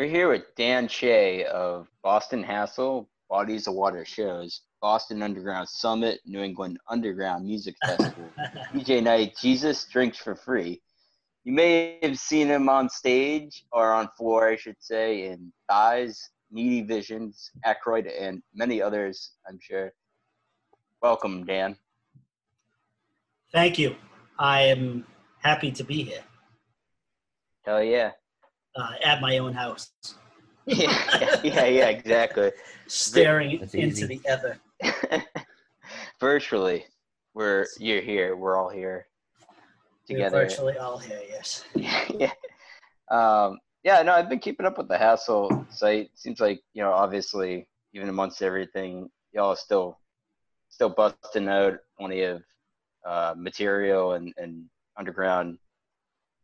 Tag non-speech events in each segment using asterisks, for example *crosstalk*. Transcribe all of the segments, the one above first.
We're here with Dan Shea of Boston Hassle, Bodies of Water Shows, Boston Underground Summit, New England Underground Music *laughs* Festival, DJ Night, Jesus Drinks for Free. You may have seen him on stage or on floor, I should say, in Thighs, Needy Visions, Aykroyd, and many others, I'm sure. Welcome, Dan. Thank you. I am happy to be here Hell yeah. Uh, at my own house, *laughs* yeah, yeah, yeah, exactly. staring That's into easy. the ether. *laughs* Virtually, we're you're here. We're all here We're together. virtually all here, yes. *laughs* yeah. Um, yeah, no, I've been keeping up with the Hassle site. Seems like, you know, obviously, even amongst everything, y'all are still still busting out plenty of uh, material and, and underground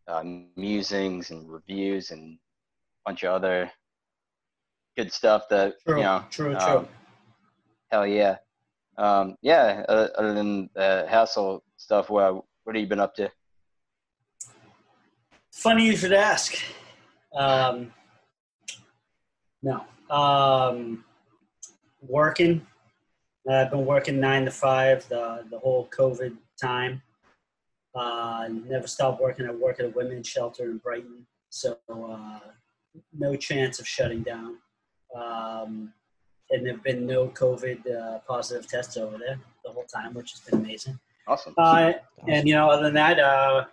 uh, musings and reviews and a bunch of other good stuff that, True, you know, true, true. um, hell yeah. Um, yeah, uh, other than the Hassle stuff, what, what have you been up to? Funny you should ask. Um, no. Um, working. I've been working nine to five the, the whole COVID time. Uh, never stopped working. I work at a women's shelter in Brighton, so uh, no chance of shutting down. Um, and there have been no COVID uh, positive tests over there the whole time, which has been amazing. Awesome. Uh, and you know, other than that, uh,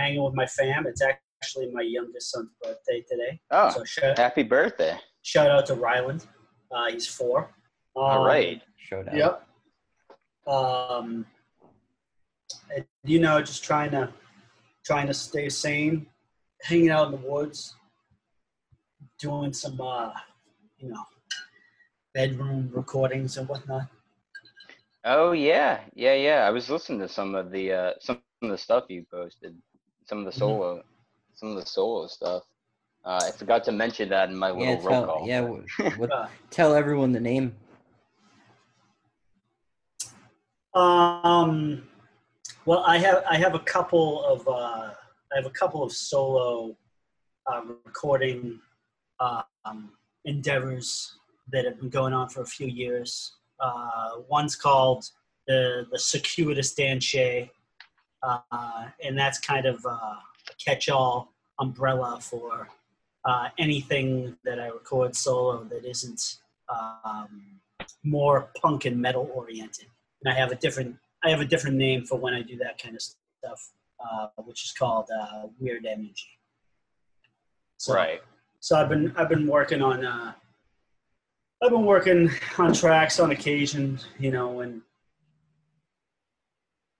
hanging with my fam. It's actually my youngest son's birthday today. Oh, So shout, happy birthday. shout out to Ryland. Uh, he's four. Um, All right. Showdown. Yep. Um, and, you know, just trying to trying to stay sane, hanging out in the woods, doing some uh, you know bedroom recordings and whatnot. Oh yeah, yeah, yeah. I was listening to some of the uh, some of the stuff you posted, some of the Mhm. solo, some of the solo stuff. Uh, I forgot to mention that in my little Yeah, roll call. yeah, but- *laughs* what, Uh, tell everyone the name. Um, well, I have I have a couple of uh, I have a couple of solo uh, recording um, endeavors that have been going on for a few years. Uh, one's called the the Circuitous Dan Shea, uh, and that's kind of uh, a catch-all umbrella for uh, anything that I record solo that isn't um, more punk and metal oriented and I have a different I have a different name for when I do that kind of stuff, uh, which is called uh, Weird Energy. So, right. So I've been I've been working on uh, I've been working on tracks on occasion, you know, when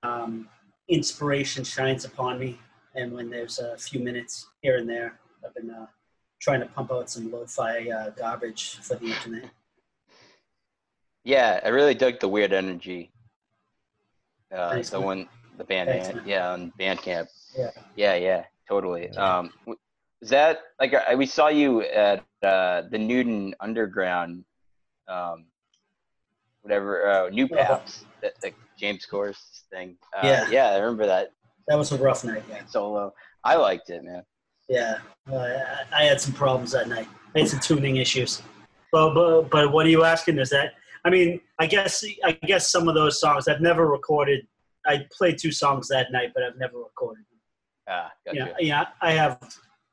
um, inspiration shines upon me, and when there's a few minutes here and there, I've been uh, trying to pump out some lo-fi uh, garbage for the internet. Yeah, I really dug the weird energy. Uh, man. one, the band, man. yeah, on Bandcamp. Yeah. Yeah, yeah, totally. Yeah. Um, that like I, we saw you at uh, the Newton Underground, um, whatever, uh, New. Paps, that the James Course thing. Uh, Yeah. yeah, I remember that That was a rough night, yeah. solo. I liked it, man. Yeah, uh, I- I had some problems that night. I had some tuning issues. But, but but what are you asking? Is that I mean I guess I guess some of those songs I've never recorded. I played two songs that night, but I've never recorded them. Ah, gotcha. Yeah, yeah. I have.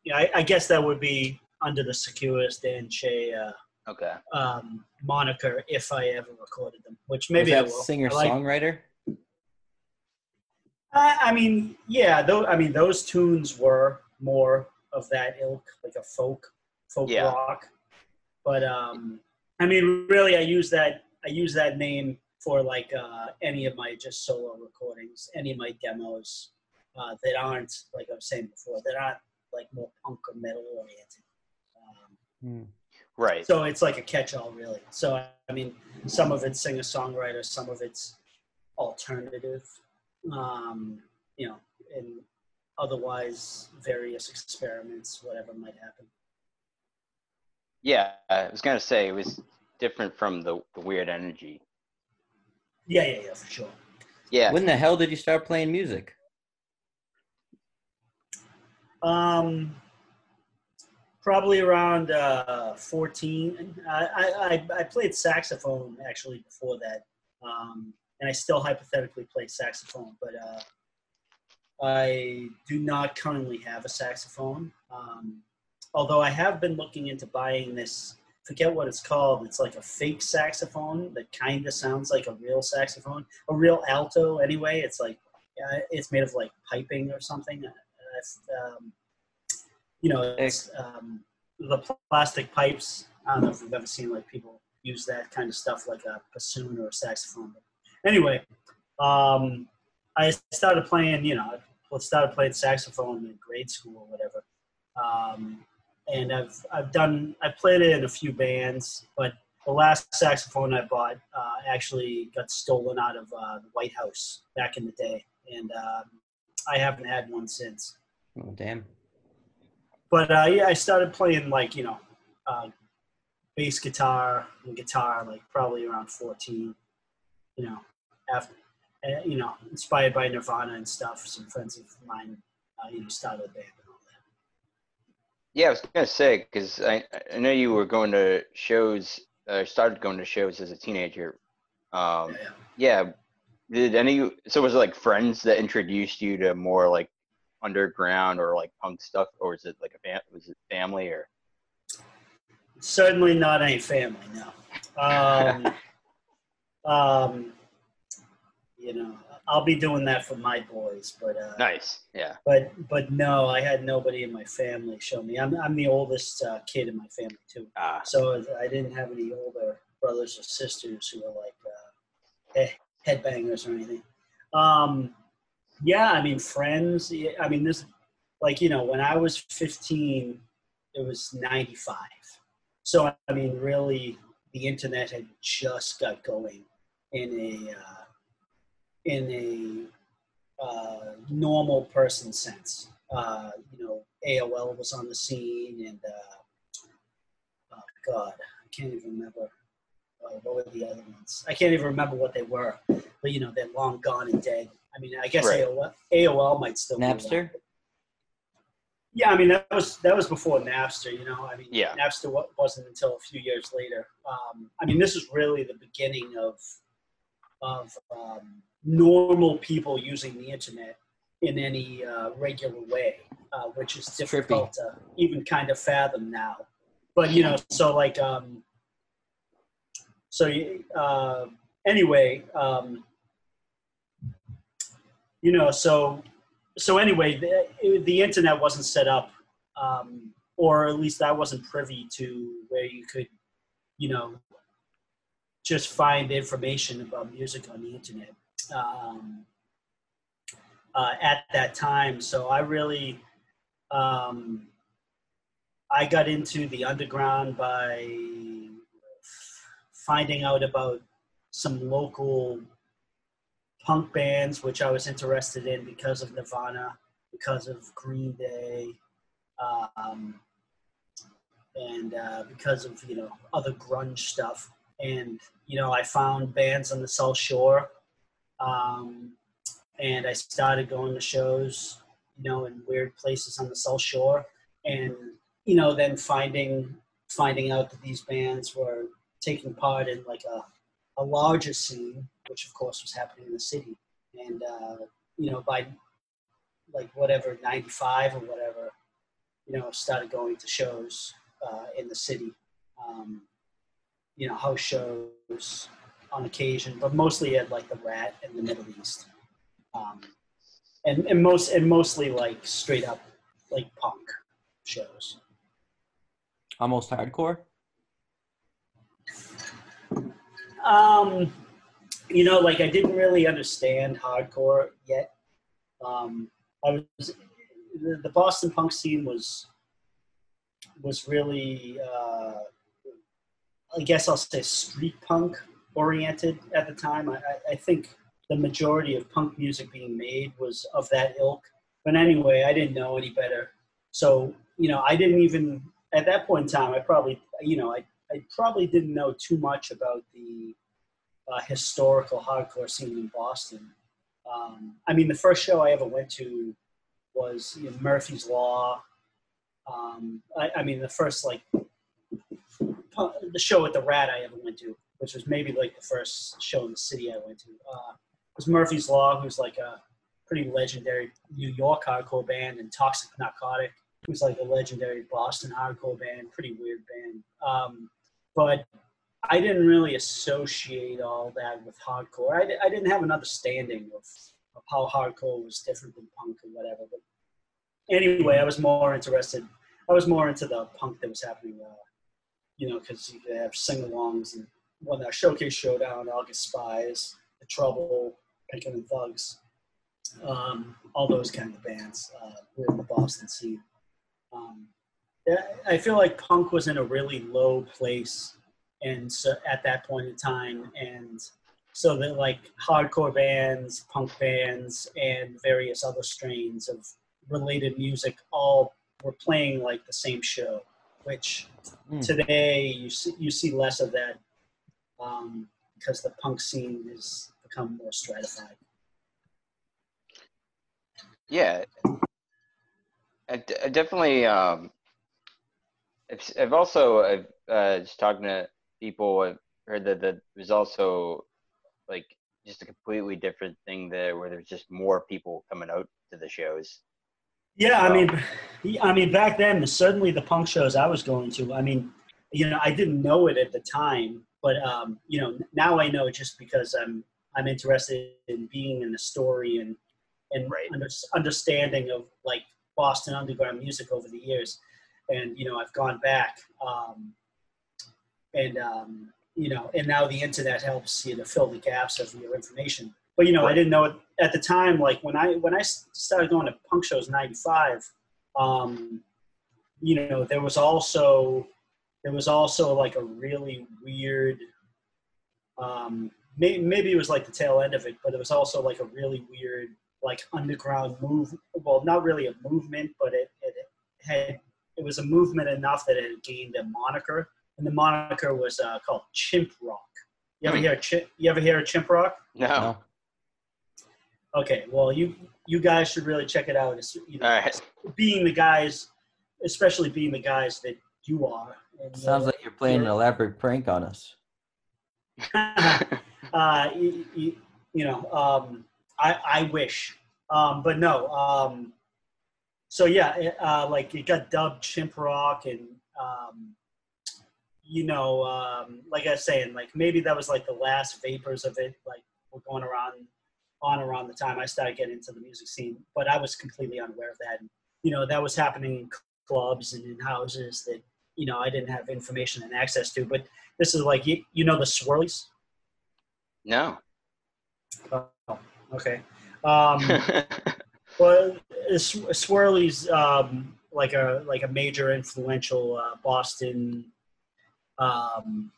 Yeah, I, I guess that would be under the Circuitous Dan Shea uh, Okay. um, moniker if I ever recorded them, which maybe Was I will. singer like- songwriter? I, I mean, yeah, though. I mean, those tunes were more of that ilk, like a folk, folk Yeah. rock. But um, I mean, really, I use that. I use that name for like uh, any of my just solo recordings, any of my demos uh, that aren't like I was saying before, that aren't like more punk or metal oriented. Um, Hmm. Right. so it's like a catch-all, really. So I mean, some of it's singer-songwriter, some of it's alternative, um, you know, and otherwise various experiments, whatever might happen. Yeah, I was gonna say it was different from the, the weird energy. Yeah, yeah, yeah, for sure. Yeah. When the hell did you start playing music? Um, probably around uh, 14. I, I, I played saxophone actually before that. Um, and I still hypothetically play saxophone, but uh, I do not currently have a saxophone. Um, although I have been looking into buying this, forget what it's called. It's like a fake saxophone that kind of sounds like a real saxophone, a real alto anyway. It's like, yeah, it's made of like piping or something. Um, you know, it's um, the plastic pipes. I don't know if you've ever seen like people use that kind of stuff like a bassoon or a saxophone. But anyway, um, I started playing, you know, I started playing saxophone in grade school or whatever. Um, and I've, I've done, I played it in a few bands, but the last saxophone I bought uh, actually got stolen out of uh, the White House back in the day. And uh, I haven't had one since. Oh, damn but uh, yeah, I started playing like you know, uh, bass guitar and guitar like probably around 14. You know, after uh, you know, inspired by Nirvana and stuff. Some friends of mine, uh, you know, started a band and all that. Yeah, I was gonna say because I I know you were going to shows. Uh, started going to shows as a teenager. Um, yeah, yeah. Did any? So was it like friends that introduced you to more like underground or like punk stuff, or is it like a fam- was it family or? Certainly not any family. No. *laughs* Um, um, you know, I'll be doing that for my boys, but uh, nice, yeah. But but no, I had nobody in my family show me. I'm I'm the oldest uh, kid in my family too, ah. so I didn't have any older brothers or sisters who were like uh, headbangers or anything. Um, yeah, I mean, friends. I mean, this, like, you know, when I was 15, it was 95. So, I mean, really, the internet had just got going in a, uh, in a uh, normal person sense. Uh, you know, AOL was on the scene, and uh, oh God, I can't even remember uh, what were the other ones. I can't even remember what they were, but you know, they're long gone and dead. I mean, I guess right. AOL, AOL might still be Napster. Yeah, I mean that was that was before Napster. You know, I mean, yeah. Napster wasn't until a few years later. Um, I mean, this is really the beginning of of um, normal people using the internet in any uh, regular way, uh, which is difficult to even kind of fathom now. But you know, so like, um, so uh, anyway, um, you know, so so anyway, the, the internet wasn't set up, um, or at least I wasn't privy to where you could, you know, just find information about music on the internet um, uh, at that time. So I really, um, I got into the underground by finding out about some local punk bands, which I was interested in because of Nirvana, because of Green Day, um, and uh, because of you know other grunge stuff. And you know, I found bands on the South Shore, um, and I started going to shows, you know, in weird places on the South Shore, and you know, then finding finding out that these bands were taking part in like a a larger scene which of course was happening in the city. And uh, you know, by like whatever '95 or whatever, you know, started going to shows uh, in the city. Um, you know, house shows on occasion, but mostly at like the Rat in the Middle East. Um, and, and most and mostly like straight up like punk shows. Almost hardcore. Um, you know, like I didn't really understand hardcore yet. Um, I was the, the Boston punk scene was was really, uh, I guess I'll say, street punk oriented at the time. I, I think the majority of punk music being made was of that ilk. But anyway, I didn't know any better. So, you know, I didn't even, at that point in time, I probably, you know, I, I probably didn't know too much about the uh, historical hardcore scene in Boston. Um, I mean, the first show I ever went to was you know, Murphy's Law. Um, I, I mean, the first like the show at the Rat I ever went to, which was maybe like the first show in the city I went to, uh, was Murphy's Law, who's like a pretty legendary New York hardcore band, and Toxic Narcotic, who's like a legendary Boston hardcore band, pretty weird band. Um, but I didn't really associate all that with hardcore. I, I didn't have an understanding of, of how hardcore was different than punk or whatever. But anyway, I was more interested. I was more into the punk that was happening. Uh, you know, because you could have sing-alongs and when that showcase showdown, August Spies, The Trouble, Pinkerton Thugs, um, all those kind of bands uh, were in the Boston scene. Um, I feel like punk was in a really low place, and so at that point in time, and so that like hardcore bands, punk bands, and various other strains of related music all were playing like the same show, which Hmm. today you see, you see less of that um, because the punk scene has become more stratified. Yeah, I, d- I definitely. Um, I've, I've also I've, uh, just talking to people. I've heard that that there's also like just a completely different thing there, where there's just more people coming out to the shows. Yeah, I mean, *laughs* I mean, back then, certainly the punk shows I was going to. I mean, you know, I didn't know it at the time, but um, you know, now I know just because I'm I'm interested in being in the story and and Right. under, understanding of like Boston underground music over the years, and you know, I've gone back, um, and um, you know, and now the internet helps you to fill the gaps of your information. But you know, I didn't know it at the time. Like when I when I started going to punk shows in '95, um, you know, there was also there was also like a really weird. Um, maybe, maybe it was like the tail end of it, but it was also like a really weird like underground move. Well, not really a movement, but it, it had it was a movement enough that it had gained a moniker, and the moniker was uh, called Chimp Rock. You ever Hmm. hear Chimp? You ever hear of Chimp Rock? No. No. Okay, well, you you guys should really check it out. It's, you know, All right. being the guys, especially being the guys that you are. And, Sounds like you're playing an elaborate prank on us. *laughs* uh, you, you, you know, um, I, I wish, um, but no. Um, so yeah, it, uh, like it got dubbed Chimp Rock, and um, you know, um, like I was saying, like maybe that was like the last vapors of it, like were going around on around the time I started getting into the music scene. But I was completely unaware of that. And, you know, that was happening in clubs and in houses that you know I didn't have information and access to. But this is like you, you know the swirlies. no. Oh, okay. Um, *laughs* well, S- Swirly's um, like a like a major influential uh, Boston. Um,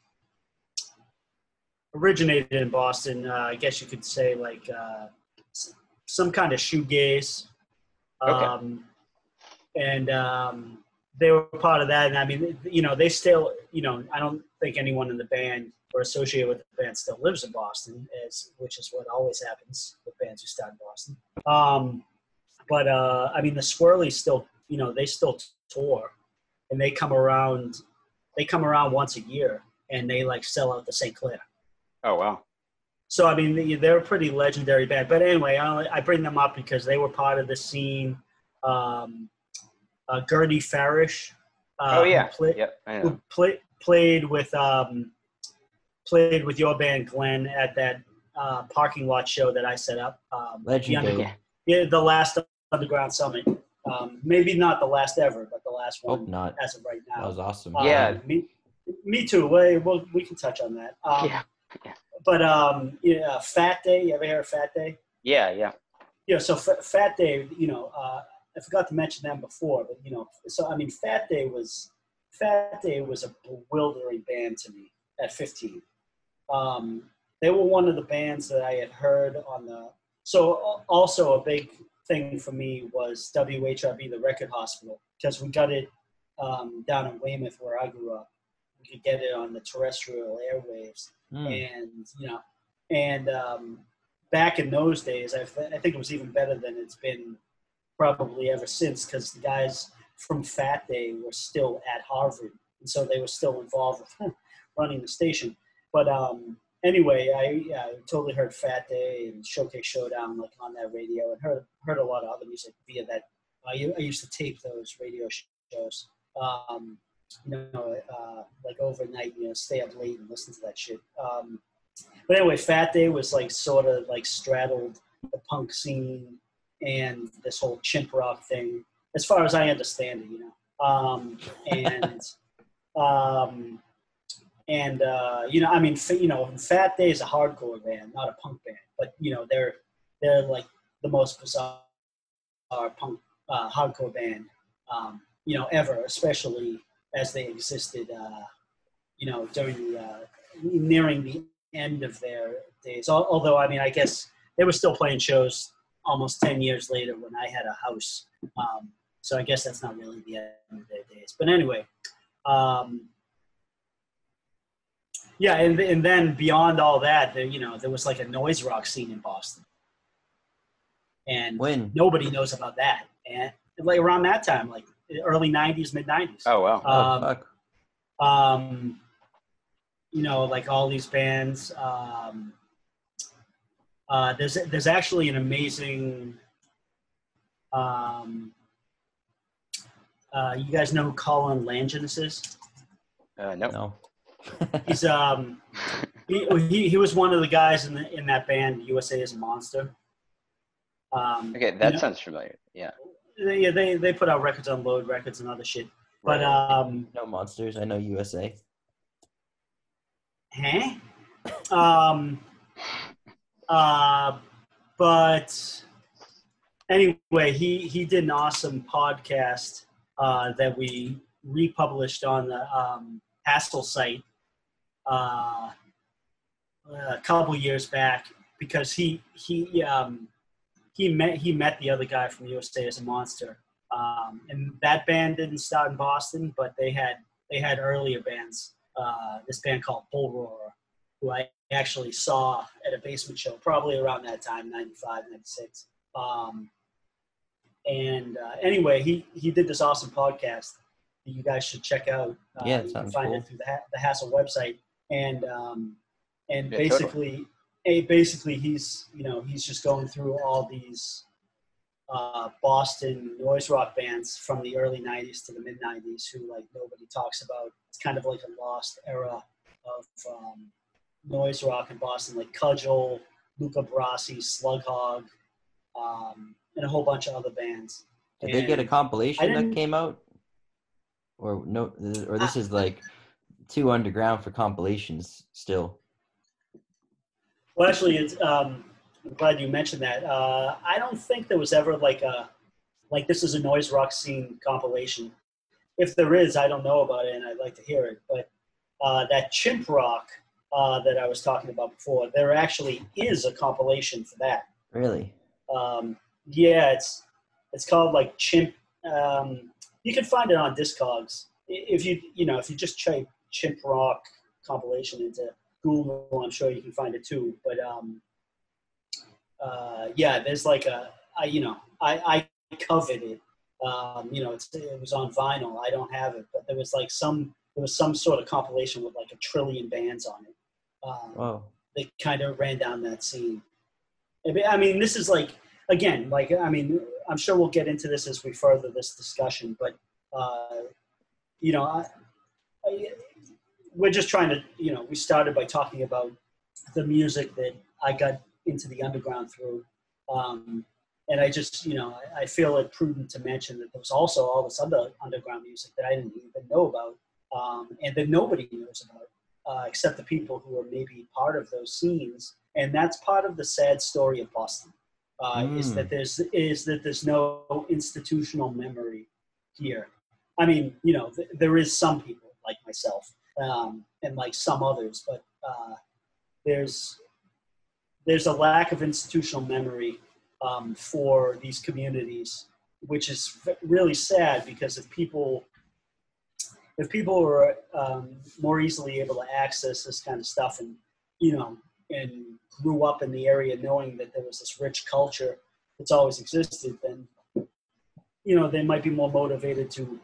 originated in Boston, uh, I guess you could say like uh, some kind of shoegaze. Okay. Um, and um, they were part of that. And I mean, you know, they still, you know, I don't think anyone in the band or associated with the band still lives in Boston, as which is what always happens with bands who start in Boston. Um, but uh, I mean, the Swirlies still, you know, they still tour, and they come around. They come around once a year, and they like sell out the Sinclair. oh wow. So I mean, they- they're a pretty legendary band. But anyway, I, I bring them up because they were part of the scene. Um, uh, Gertie Farish. Uh, oh who yeah. play- Yep. I know. who play, played with um, played with your band Glenn at that uh, parking lot show that I set up. Um, the Legendary. under- yeah, the last Underground Summit. Um, maybe not the last ever, but the last one Hope not. as of right now. That was awesome. Um, Yeah. me, me too. We, we'll, we can touch on that. Um, Yeah. But um, yeah, Fat Day. You ever hear of Fat Day? Yeah. Yeah. Yeah, so F- Fat Day, you know, uh, I forgot to mention them before, but you know, so I mean, Fat Day was Fat Day was a bewildering band to me at 15. Um, they were one of the bands that I had heard on the. So also a big thing for me was WHRB, the Record Hospital, because we got it um, down in Weymouth where I grew up. We could get it on the terrestrial airwaves Hmm. and you know, and um, back in those days, I, th- I think it was even better than it's been probably ever since because the guys from Fat Day were still at Harvard, and so they were still involved with running the station. But um, anyway, I, totally heard Fat Day and Showcase Showdown like on that radio, and heard heard a lot of other music via that. I, I used to tape those radio shows. Um, you know, uh, like overnight, you know, stay up late and listen to that shit. Um, but anyway, Fat Day was like sort of like straddled the punk scene and this whole chimp rock thing, as far as I understand it, you know. Um, and *laughs* um, and uh, you know, I mean, you know, Fat Day is a hardcore band, not a punk band, but you know, they're they're like the most bizarre punk uh, hardcore band, um, you know, ever, especially as they existed, uh, you know, during the uh, nearing the end of their days. Although, I mean, I guess they were still playing shows almost 10 years later when I had a house. Um, so I guess that's not really the end of their days. But anyway, um, yeah, and, and then beyond all that, there, you know, there was like a noise rock scene in Boston. And when? nobody knows about that. And like around that time, like early 90s, mid 90s. Oh, wow. Oh. Um, you know, like all these bands. Um, uh, there's there's actually an amazing. Um, uh, you guys know who Colin Langenus is? Uh, no. No. *laughs* He's um he, he he was one of the guys in the in that band USA is a Monster. Um, Okay, that you know, sounds familiar. Yeah. they, yeah, they they put out records on Load Records and other shit. But Right. um, no monsters. I know USA. huh? Um, uh, but anyway, he he did an awesome podcast uh, that we republished on the um, Hassle site uh, a couple years back because he he um, he met he met the other guy from USA as a monster, um, and that band didn't start in Boston, but they had they had earlier bands. Uh, this band called Bull Roarer, who I actually saw at a basement show probably around that time, 95, 96. Um, and uh, anyway, he, he did this awesome podcast that you guys should check out. Uh, Yeah, it you can find cool. it through the, ha- the Hassle website. And, um, and Yeah, basically, eh, basically he's, you know, he's just going through all these uh, Boston noise rock bands from the early 90s to the mid 90s who like nobody talks about. It's kind of like a lost era of um, noise rock in Boston, like Cudgel, Luca Brasi, Slughog, um, and a whole bunch of other bands. Did they get a compilation that came out? Or no? Or this is like too underground for compilations still. Well, actually, it's, um, I'm glad you mentioned that. Uh, I don't think there was ever like a like this is a noise rock scene compilation. If there is, I don't know about it, and I'd like to hear it. But uh, that chimp rock uh, that I was talking about before, there actually is a compilation for that. Really? Um, yeah, it's it's called like chimp. Um, you can find it on Discogs if you you know if you just type chimp rock compilation into Google. I'm sure you can find it too. But um, uh, yeah, there's like a I you know I I covet it. Um, you know, it's, it was on vinyl. I don't have it, but there was like some there was some sort of compilation with like a trillion bands on it. Um, Whoa. that kind of ran down that scene. I mean- I mean, this is like again, like I mean, I'm sure we'll get into this as we further this discussion, but uh, you know, I, I, we're just trying to, you know, we started by talking about the music that I got into the underground through, um, and I just, you know, I, I feel it prudent to mention that there was also all this other underground music that I didn't even know about, um, and that nobody knows about uh, except the people who are maybe part of those scenes. And that's part of the sad story of Boston. Uh, Is Mm. that there's is that there's no institutional memory here. I mean, you know, th- there is some people like myself um, and like some others, but uh, there's there's a lack of institutional memory um, for these communities, which is really sad because if people if people were um, more easily able to access this kind of stuff and you know and grew up in the area knowing that there was this rich culture that's always existed then you know, they might be more motivated to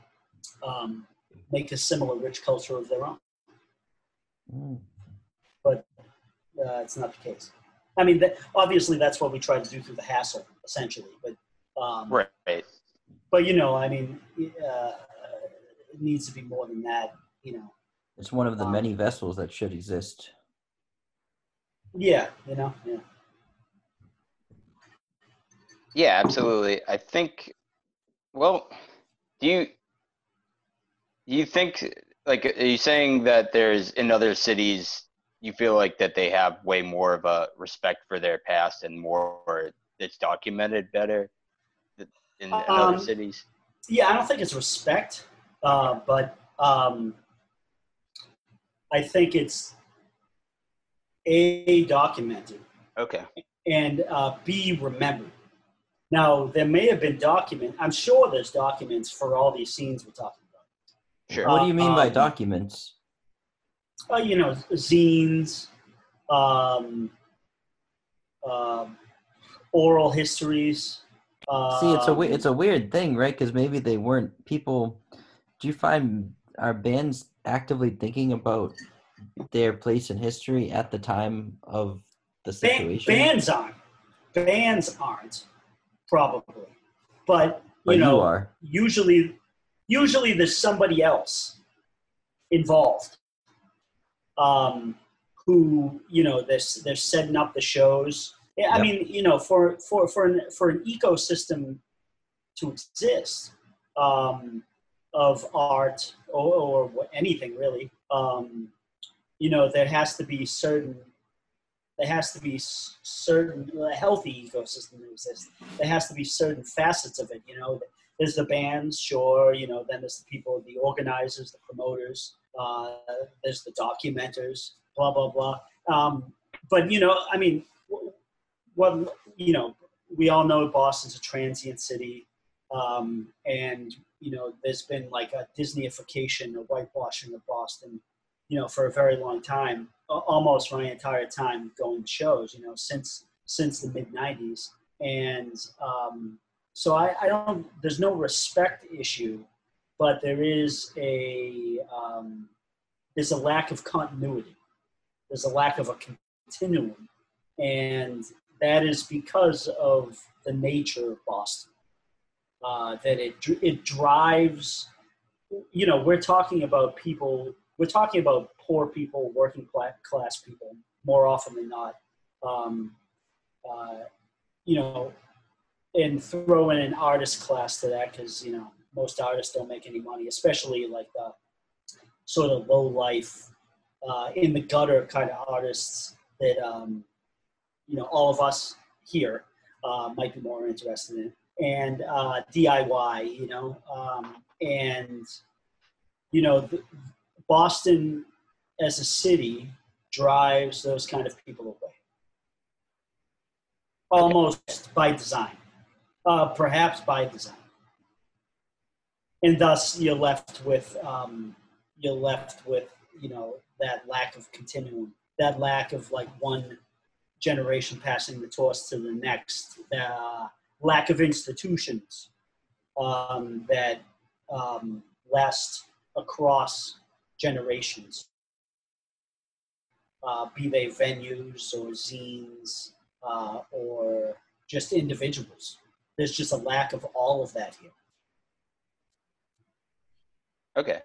um, make a similar rich culture of their own. Mm. But uh, it's not the case. I mean, that, obviously, that's what we try to do through the hassle, essentially. But um, Right. but you know, I mean, uh, it needs to be more than that. You know, It's one of the Um, many vessels that should exist. yeah, you know, yeah. Yeah, absolutely. I think. Well, do you do you think like are you saying that there's in other cities you feel like that they have way more of a respect for their past and more it's documented better th- in, in other Um, cities? Yeah, I don't think it's respect, uh, but um, I think it's a documented Okay. and uh, b remembered. Now there may have been document. I'm sure there's documents for all these scenes we're talking about. Sure. What do you mean by um, documents? Uh, you know, zines, um, um oral histories. Uh, See, it's a it's a weird thing, right? Because maybe they weren't people. Do you find are bands actively thinking about their place in history at the time of the situation? bands aren't. Bands aren't probably, but you but know, you usually, usually there's somebody else involved, um, who you know they're they're setting up the shows. Yeah, I Yep. mean, you know, for for for an for an ecosystem to exist um, of art or, or anything really, um, you know, there has to be certain there has to be certain a healthy ecosystem that exists. There has to be certain facets of it. You know, there's the bands, sure. You know, then there's the people, the organizers, the promoters. Uh, there's the documenters, blah blah blah. Um, but you know, I mean, what you know, we all know Boston's a transient city, um, and you know, there's been like a Disneyification, a whitewashing of Boston, you know, for a very long time, almost my entire time going to shows, you know, since since the mid '90s, and um, so I, I don't. There's no respect issue, but there is a um, there's a lack of continuity. There's a lack of a continuum, and that is because of the nature of Boston. Uh, that it it drives. You know, we're talking about people. We're talking about poor people, working class people, more often than not. Um, uh, you know, and throw in an artist class to that because you know most artists don't make any money, especially like the sort of low life, uh, in the gutter kind of artists that um, you know all of us here uh, might be more interested in, and uh, DIY, you know, um, and you know, the, Boston as a city drives those kind of people away, almost by design, uh, perhaps by design, and thus you're left with um, you're left with you know that lack of continuum, that lack of like one generation passing the torch to the next, the lack of institutions um, that um, last across generations, uh, be they venues or zines uh, or just individuals. There's just a lack of all of that here. Okay.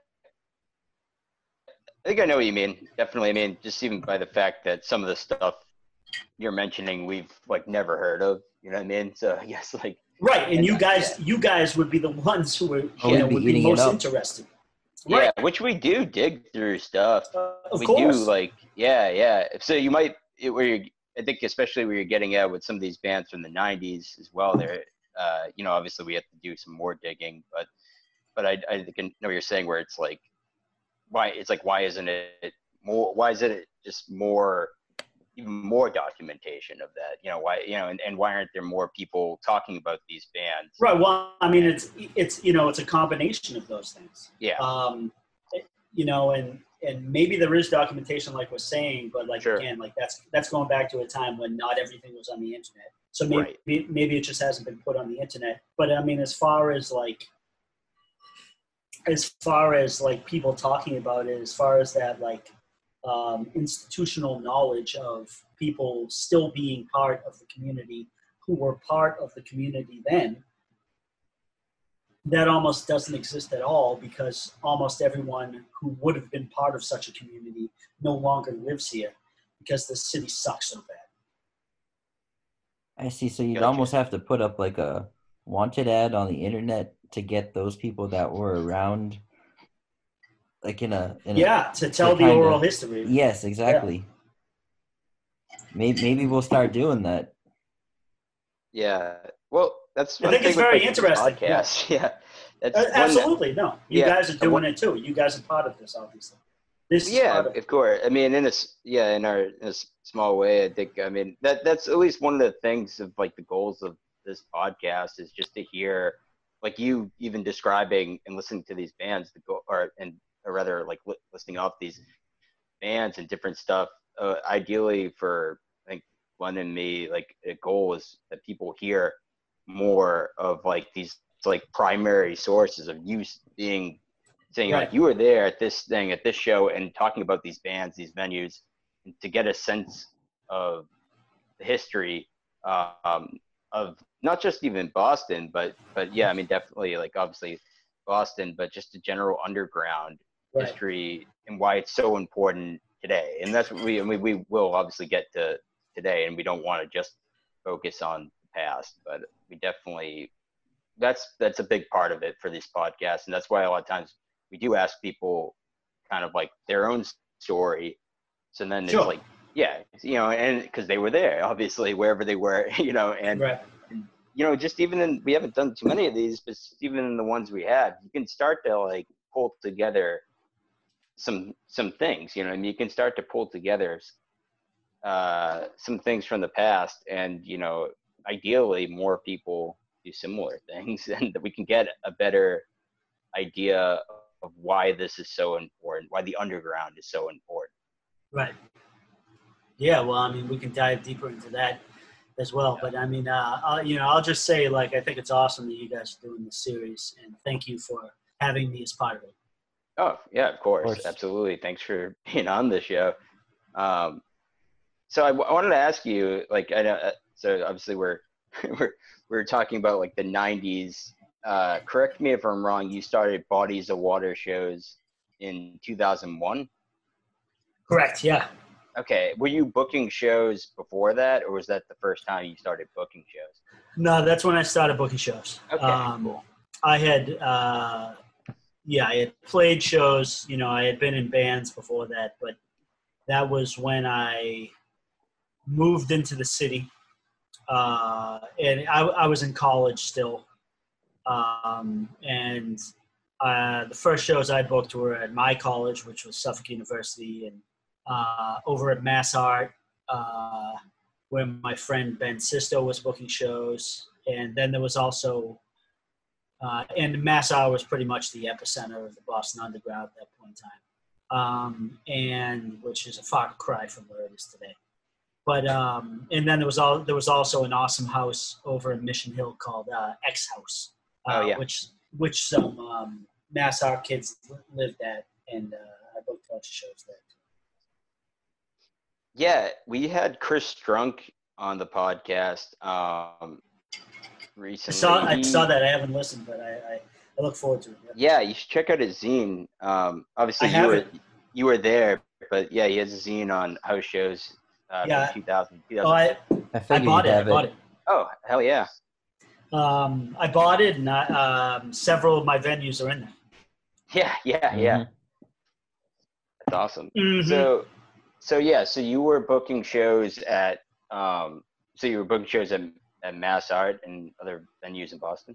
I think I know what you mean. Definitely. I mean, just even by the fact that some of the stuff you're mentioning, we've like never heard of. You know what I mean? So I guess like Right, and And you that- guys, you guys would be the ones who were, Oh, you know, we'd be would be most up. interested. yeah, which we do dig through stuff. Uh, of we course. do like yeah, yeah. So you might it, where you're, I think especially where you're getting at with some of these bands from the '90s as well. There, uh, you know, obviously we have to do some more digging, but but I I think I know what you're saying where it's like why it's like why isn't it more why isn't it just more even more documentation of that you know why you know and, and why aren't there more people talking about these bands Right. Well, I mean, it's it's you know, it's a combination of those things. yeah Um, you know, and and maybe there is documentation, like we're saying, but like Sure. again, like that's that's going back to a time when not everything was on the internet. So maybe Right. maybe it just hasn't been put on the internet. But I mean, as far as like as far as like people talking about it, as far as that like um, institutional knowledge of people still being part of the community who were part of the community then, that almost doesn't exist at all because almost everyone who would have been part of such a community no longer lives here because the city sucks so bad. I see. So you'd Gotcha. almost have to put up like a wanted ad on the internet to get those people that were around, like in a in a, Yeah, to tell the kinda- oral history. Yes, exactly. Maybe maybe we'll start doing that. Yeah. Well, that's I think it's very like, interesting, yeah. Podcast. *laughs* Yeah. That's Uh, one that- absolutely, no. You Yeah, guys are doing it too. You guys are part of this, obviously. This yeah of of course i mean in a yeah in our in a s- small way i think i mean that that's at least one of the things of like the goals of this podcast is just to hear like you even describing and listening to these bands the go or and or rather like li- listing off these bands and different stuff uh, ideally for i think glenn and me like a goal is that people hear more of like these like primary sources of you being saying like you were there at this thing at this show and talking about these bands these venues and to get a sense of the history um, of not just even boston but but yeah i mean definitely like obviously boston but just the general underground Right. history and why it's so important today and that's what we i mean we will obviously get to today and we don't want to just focus on the past but we definitely that's that's a big part of it for this podcast and that's why a lot of times we do ask people kind of like their own story so then Sure. it's like yeah you know and because they were there obviously *laughs* wherever they were *laughs* you know and Right. you know just even in we haven't done too many of these but even in the ones we have you can start to like pull together some some things you know mean you can start to pull together uh some things from the past and you know ideally more people do similar *laughs* things and that we can get a better idea of why this is so important why the underground is so important Right. Yeah, well, I mean, we can dive deeper into that as well. But I mean, uh, I'll, you know, I'll just say, like, I think it's awesome that you guys are doing this series, and thank you for having me as part of it. Oh yeah, of course, course. absolutely. Thanks for *laughs* being on the show. Um, so I, w- I wanted to ask you, like, I know, uh, so obviously we're *laughs* we're we're talking about like the '90s. Uh, correct me if I'm wrong. You started Bodies of Water shows in 2001. Correct. Yeah. Okay, were you booking shows before that, or was that the first time you started booking shows? No, that's when I started booking shows. Okay, Um, cool. I had, uh, yeah, I had played shows. You know, I had been in bands before that, but that was when I moved into the city, uh, and I, I was in college still. Um, and uh, the first shows I booked were at my college, which was Suffolk University, and uh, over at Mass Art, uh, where my friend Ben Sisto was booking shows. And then there was also uh, and Mass Art was pretty much the epicenter of the Boston Underground at that point in time, um, and which is a far cry from where it is today. But um, and then there was all there was also an awesome house over in Mission Hill called uh, X House, uh, Oh, yeah. which which some um, Mass Art kids lived at, and uh, I booked a bunch of shows there. Yeah, we had Chris Strunk on the podcast um, I saw I saw that I haven't listened, but I, I, I look forward to it. Yeah, you should check out his zine. Um, obviously, I you were haven't. you were there, but yeah, he has a zine on house shows. Uh, Yeah. from 2000, Oh, I, I I bought it. I bought it. Oh, hell yeah! Um, I bought it, and I, um, several of my venues are in there. Yeah, yeah, yeah. Mhm. That's awesome. Mhm. So, so yeah, so you were booking shows at, um, so you were booking shows at, at Mass Art and other venues in Boston.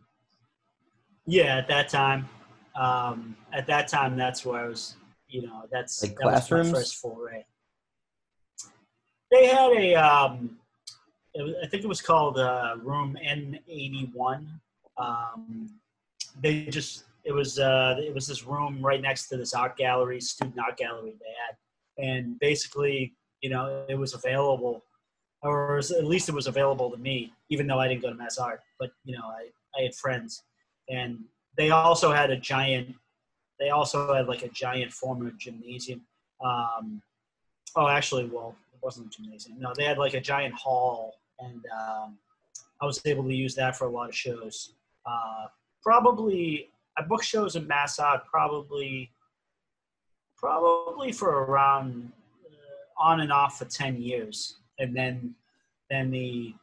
yeah, at that time, um, at that time, that's where I was. You know, that's Like that was my first foray. They had a, um, it was, I think it was called uh, Room N eighty one. Um, they just it was uh, it was this room right next to this art gallery, student art gallery they had, and basically, you know, it was available or at least it was available to me, even though I didn't go to Mass Art. But you know, I I had friends, and they also had a giant. They also had like a giant former gymnasium. Um, oh, actually, well, it wasn't a gymnasium. No, they had like a giant hall, and um, I was able to use that for a lot of shows. Uh, probably, I booked shows in Mass Art probably, probably for around uh, on and off for ten years, and then then the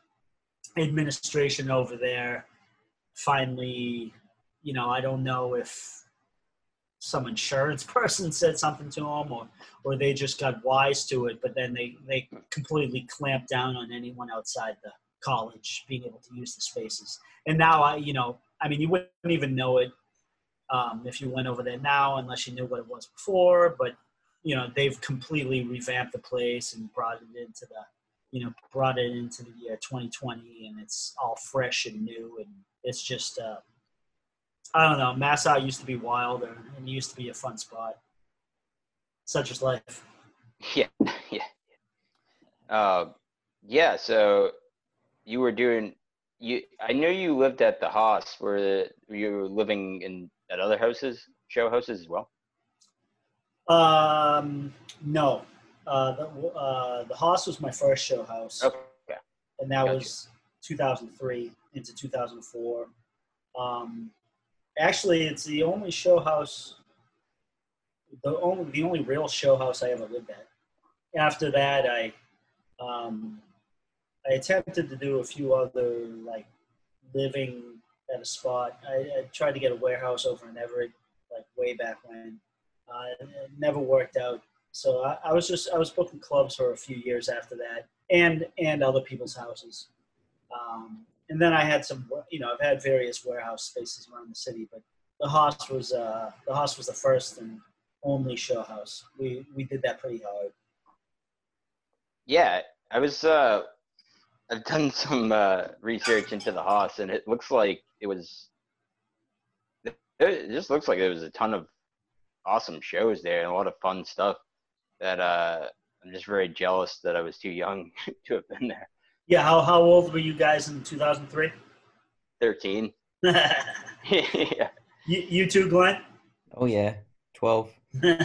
administration over there finally, you know, I don't know if some insurance *laughs* person said something to them or or they just got wise to it but then they they completely clamped down on anyone outside the college being able to use the spaces. And now i you know i mean you wouldn't even know it um, if you went over there now unless you knew what it was before but you know they've completely revamped the place and brought it into the you know brought it into the year 2020 and it's all fresh and new and it's just uh, I don't know. Mass Art used to be wilder and it used to be a fun spot. Such is life. *laughs* Yeah, yeah, uh, yeah. So you were doing you. I know you lived at the Haas. Where you were living in at other houses, show houses as well. Um, no. Uh, the uh, the Haas was my first show house. Okay. And that gotcha. was 2003 into 2004. Um, actually, it's the only show house, the only the only real show house I ever lived at. After that, I um, I attempted to do a few other like living at a spot. I, I tried to get a warehouse over in Everett, like way back when. Uh, it never worked out. So I, I was just I was booking clubs for a few years after that, and and other people's houses. Um, and then I had some, you know, I've had various warehouse spaces around the city, but the Haas was uh, the Haas was the first and only show house. We we did that pretty hard. Yeah, I was. Uh, I've done *laughs* some uh, research into the Haas, and it looks like it was. It just looks like there was a ton of awesome shows there and a lot of fun stuff. That uh, I'm just very jealous that I was too young *laughs* to have been there. Yeah, how, how old were you guys in 2003? 13. *laughs* yeah. You, you too, Glenn? Oh, yeah, 12. *laughs* well,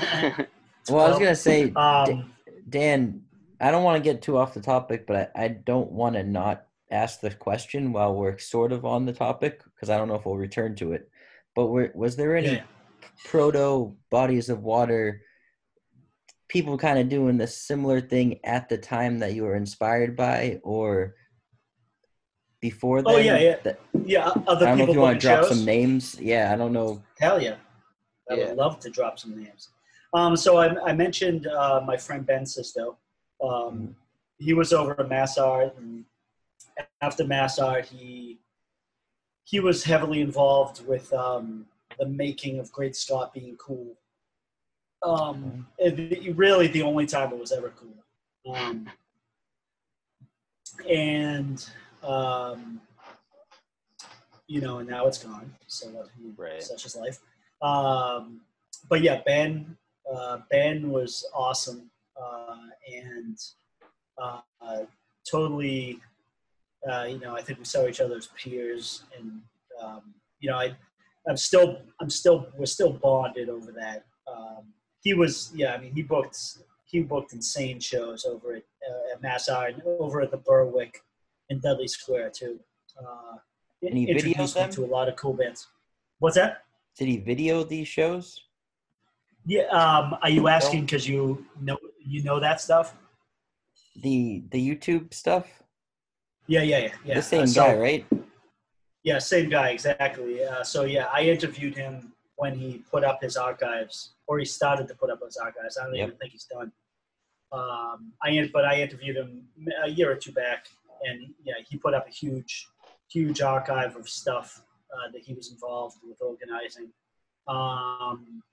I was going to say, um, Dan, I don't want to get too off the topic, but I, I don't want to not ask the question while we're sort of on the topic because I don't know if we'll return to it. But were, was there any yeah. proto bodies of water people kind of doing the similar thing at the time that you were inspired by or before that? Oh yeah, yeah, that, yeah. Other I don't know if you want to drop shows. some names. Yeah, I don't know. Hell yeah, I yeah. would love to drop some names. Um, so I, I mentioned uh, my friend Ben Sisto. Um, mm-hmm. he was over at Mass Art, and after Mass Art, he he was heavily involved with um, the making of Great Scott being cool um, it, really, the only time it was ever cool. Um, and um, you know, and now it's gone. So what? Right. Such is life. Um, but yeah, Ben. Uh, ben was awesome uh, and uh, totally. Uh, you know, I think we saw each other as peers, and um, you know, I, I'm still, I'm still, we're still bonded over that. Um, he was yeah. I mean, he booked he booked insane shows over at, uh, at Mass Art, over at the Berwick in Dudley Square too. Uh, and he introduced me to a lot of cool bands. What's that? Did he video these shows? Yeah. Um, are you asking because you know you know that stuff? The the YouTube stuff. Yeah, yeah, yeah. yeah. The same uh, so, guy, right? Yeah, same guy exactly. Uh, so yeah, I interviewed him when he put up his archives, or he started to put up his archives. I don't yep. even think he's done. Um, I but I interviewed him a year or two back, and yeah, he put up a huge, huge archive of stuff uh, that he was involved with organizing. Um,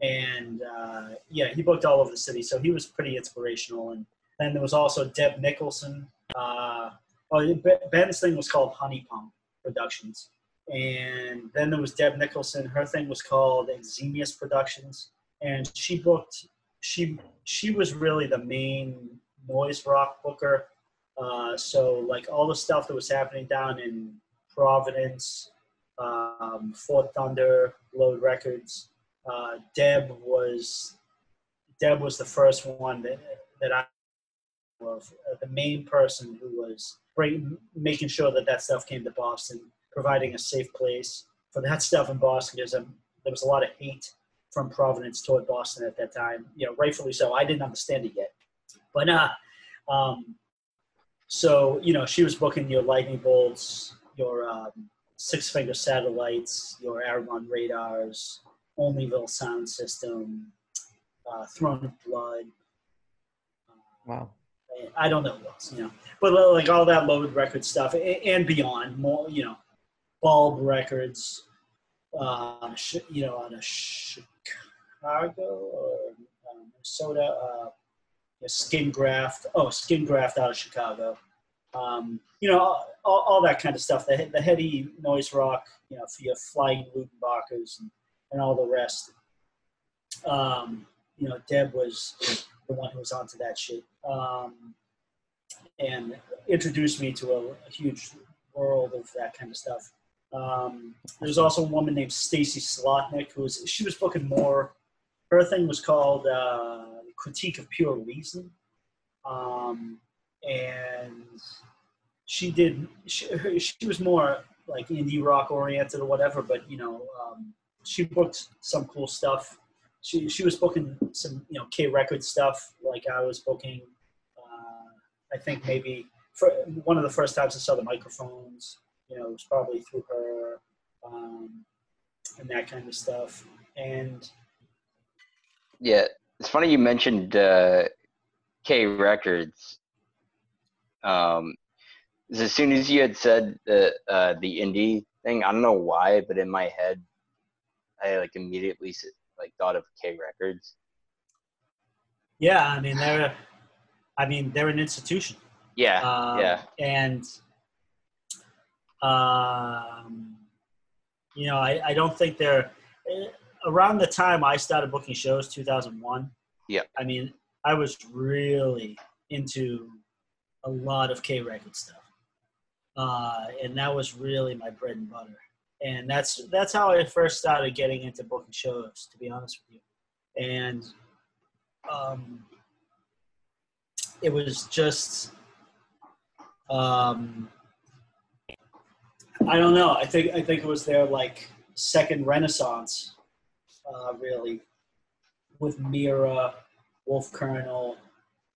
and uh, yeah, he booked all over the city, so he was pretty inspirational. And then there was also Deb Nicholson. Uh, oh, Ben's thing was called Honey Pump Productions and then there was Deb Nicholson. Her thing was called Exemius Productions, and she booked. She she was really the main noise rock booker Uh, so like all the stuff that was happening down in Providence, um, Fort Thunder, Load Records. Uh, Deb was Deb was the first one that that I uh, the main person who was making sure that that stuff came to Boston, providing a safe place for that stuff in Boston. Because there was a lot of hate from Providence toward Boston at that time. You know, rightfully so. I didn't understand it yet, but uh, um, so you know, she was booking your lightning bolts, your um, six finger satellites, your Aramon radars, Olneyville sound system, uh, Throne of Blood. Wow. I don't know what else, you know, but like all that loaded record stuff and beyond, more, you know, bulb records, uh, you know, out of Chicago or uh, Minnesota, uh, skin graft. Oh, skin graft out of Chicago. Um, you know, all, all, that kind of stuff. The, the heady noise rock, you know, for your flying Luttenbachers and, and all the rest. Um, you know, Deb was the one who was onto that shit. Um, and introduced me to a, a, huge world of that kind of stuff. Um, there's also a woman named Stacy Slotnick who was she was booking more. Her thing was called uh, Critique of Pure Reason, um, and she did. She, she was more like indie rock oriented or whatever, but you know, um, she booked some cool stuff. She she was booking some you know K record stuff like I was booking. Uh, I think maybe for one of the first times I saw the microphones, you know, it was probably through her um, and that kind of stuff. And yeah, it's funny you mentioned uh, K Records. Um, as soon as you had said the uh, the indie thing, I don't know why, but in my head, I like immediately like thought of K Records. Yeah, I mean they're, I mean they're an institution. Yeah, um, yeah, and um, you know I, I don't think they're around the time I started booking shows, 2001. Yeah. I mean, I was really into a lot of K record stuff, uh, and that was really my bread and butter. And that's that's how I first started getting into booking shows, to be honest with you. And um, it was just, um, I don't know. I think I think it was their like second renaissance uh, really, with Mirah, Wolf Colonel,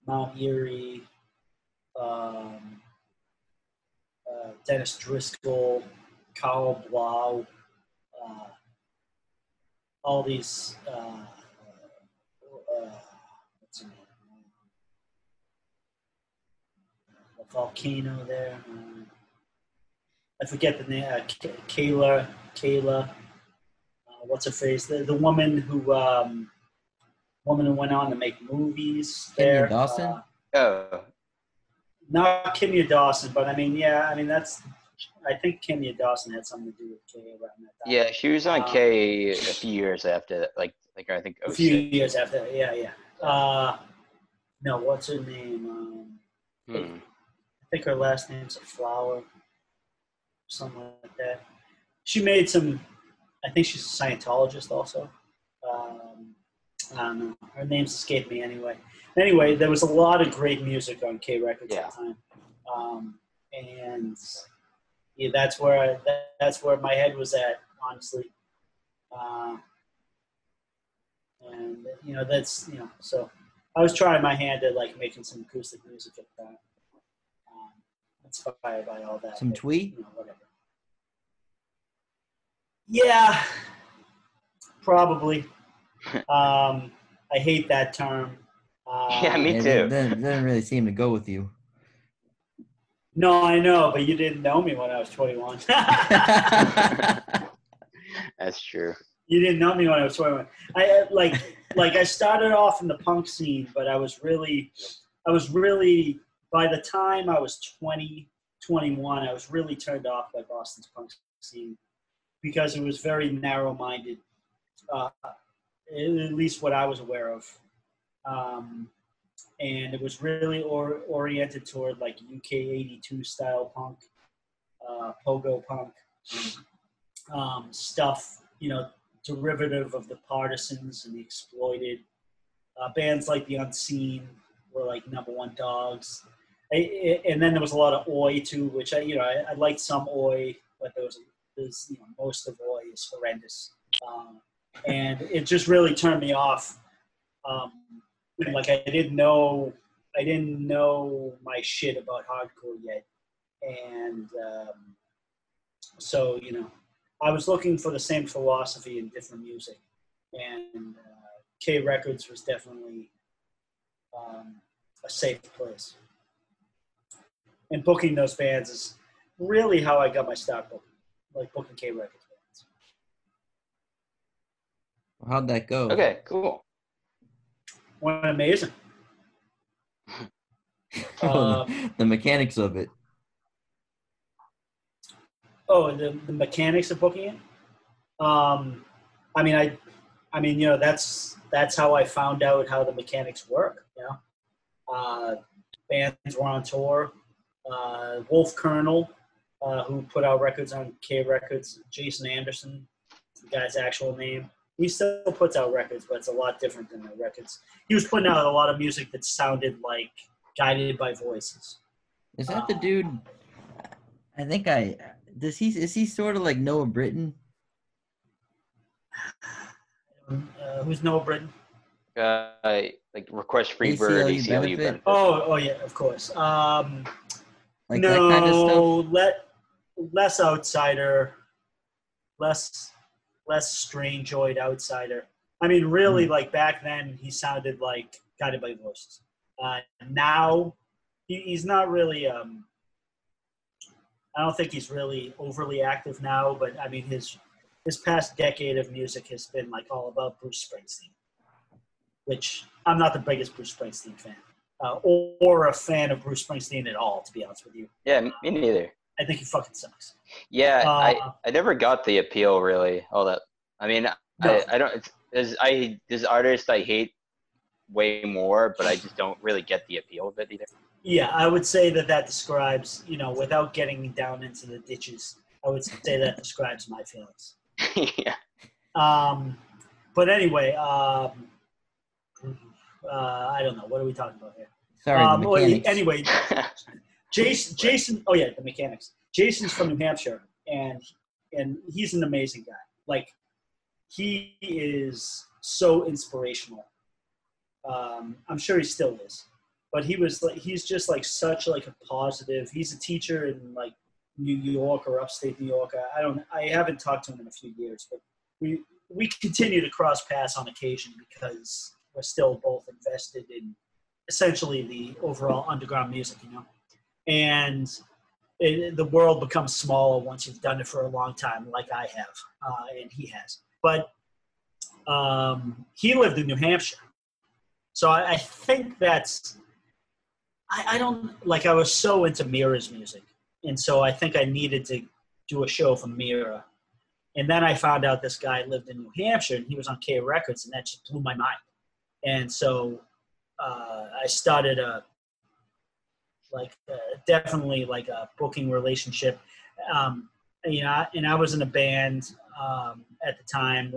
Mount Eerie, um, uh, Dennis Driscoll, Karl Blau, uh, all these. Uh, uh, volcano there. Uh, I forget the name. Kayla, Kayla what's her face? The, the woman who um, woman who went on to make movies. There, Dawson. Uh, oh. Not Kimya Dawson, but I mean, yeah, I mean that's. I think Kimya Dawson had something to do with K around that time. Yeah, she was on um, K a few years after, like, like I think. A few years after, yeah, yeah. Uh, no, what's her name? Um, hmm. I think her last name's a flower, something like that. She made some I think she's a Scientologist also. Um, I don't know. Her name's escaped me anyway. Anyway, there was a lot of great music on K Records yeah. at the time, um, and yeah, that's where I, that, that's where my head was at, honestly. Uh, and you know, that's you know, so I was trying my hand at like making some acoustic music at that. Inspired by all that. Some but, twee. You know, whatever. Yeah, probably. *laughs* um, I hate that term. Uh, yeah, me too. It doesn't, doesn't really seem to go with you. No, I know, but you didn't know me when I was 21. *laughs* *laughs* That's true. You didn't know me when I was 21. I like like I started off in the punk scene, but I was really I was really by the time I was 20, 21, I was really turned off by Boston's punk scene because it was very narrow-minded, uh, at least what I was aware of. Um, and it was really or, oriented toward like UK '82 style punk, uh, pogo punk um, stuff. You know, derivative of the Partisans and the Exploited. Uh, bands like the Unseen were like number one dogs. And then there was a lot of Oi too, which I you know I, I liked some Oi, but there was there's you know most of Oi is horrendous, um, and it just really turned me off. Um, like I didn't know I didn't know my shit about hardcore yet, and um, so you know I was looking for the same philosophy in different music, and uh, K Records was definitely um, a safe place. And booking those bands is really how I got my start booking, like booking K Records bands. How'd that go? Okay, cool. Went amazing. *laughs* uh, the mechanics of it. Oh, the, the mechanics of booking it. Um, I mean, I, I mean, you know, that's that's how I found out how the mechanics work. You know, uh, bands were on tour. Uh, Wolf Colonel, uh, who put out records on K Records, Jason Anderson, the guy's actual name. He still puts out records, but it's a lot different than the records. He was putting out a lot of music that sounded like guided by voices. Is that the dude? I think I does he is he sort of like Noah Britton? Uh, who's Noah Britton? Uh, like request free bird, ACLU, benefit. benefit. Oh, oh yeah, of course. Um, like no, that kind of stuff. Let less outsider, less less strangeoid outsider. I mean, really, mm. like back then, he sounded like guided by voices. Uh, now, he, he's not really. Um, I don't think he's really overly active now, but I mean his his past decade of music has been like all about Bruce Springsteen, which I'm not the biggest Bruce Springsteen fan, uh, or, or, a fan of Bruce Springsteen at all, to be honest with you. Yeah, me neither. I think he fucking sucks. Yeah, uh, I, I never got the appeal really. All that. I mean, no. I, I don't. There's I there's artists I hate way more, but I just don't really get the appeal of it either. Yeah, I would say that that describes, you know, without getting down into the ditches, I would say that describes my feelings. *laughs* yeah. Um, but anyway, um, uh, I don't know. What are we talking about here? Sorry, um, well, anyway, *laughs* Jason. Jason. Oh yeah, the mechanics. Jason's from New Hampshire, and and he's an amazing guy. Like he is so inspirational. Um, I'm sure he still is but he was like he's just like such like a positive he's a teacher in like new york or upstate new york i, I don't i haven't talked to him in a few years but we we continue to cross paths on occasion because we're still both invested in essentially the overall underground music you know and it, the world becomes smaller once you've done it for a long time like i have uh, and he has but um, he lived in new hampshire so I, I think that's I, I don't like. I was so into Mirah's music, and so I think I needed to do a show for Mirah. And then I found out this guy lived in New Hampshire, and he was on K Records, and that just blew my mind. And so uh, I started a like uh, definitely like a booking relationship. Um, you know, and I was in a band um, at the time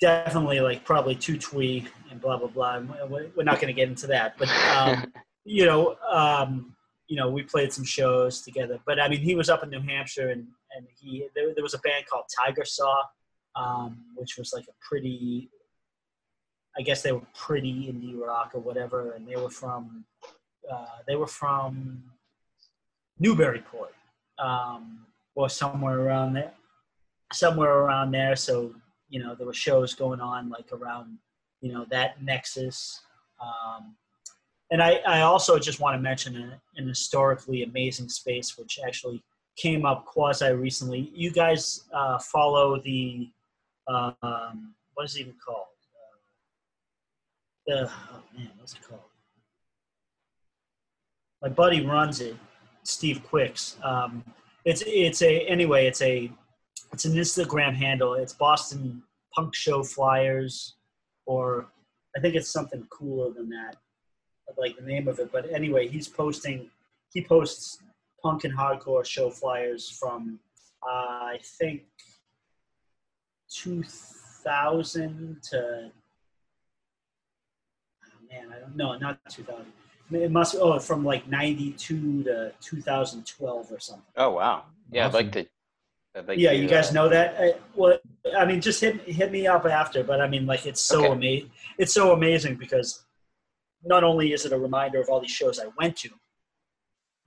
definitely like probably too twee and blah blah blah. We're not going to get into that, but um, *laughs* you know, um, you know, we played some shows together. But I mean, he was up in New Hampshire, and and he there, there was a band called Tiger Saw, um, which was like a pretty, I guess they were pretty indie rock or whatever, and they were from uh, they were from Newburyport um, or somewhere around there, somewhere around there. So you know there were shows going on like around you know that nexus. Um, and I, I also just want to mention a, an historically amazing space which actually came up quasi recently. You guys uh, follow the um, what is it even called oh man what's it called my buddy runs it steve quicks um, it's it's a anyway it's a it's an Instagram handle. It's Boston Punk Show Flyers, or I think it's something cooler than that, like the name of it. But anyway, he's posting. He posts punk and hardcore show flyers from uh, I think 2000 to man, I don't know, not 2000. It must oh from like 92 to 2012 or something. Oh wow, yeah, awesome. I'd like to. I'd like yeah, to, you guys uh, know that. I, well, I mean, just hit hit me up after. But I mean, like, it's so okay. amazing. It's so amazing because not only is it a reminder of all these shows I went to,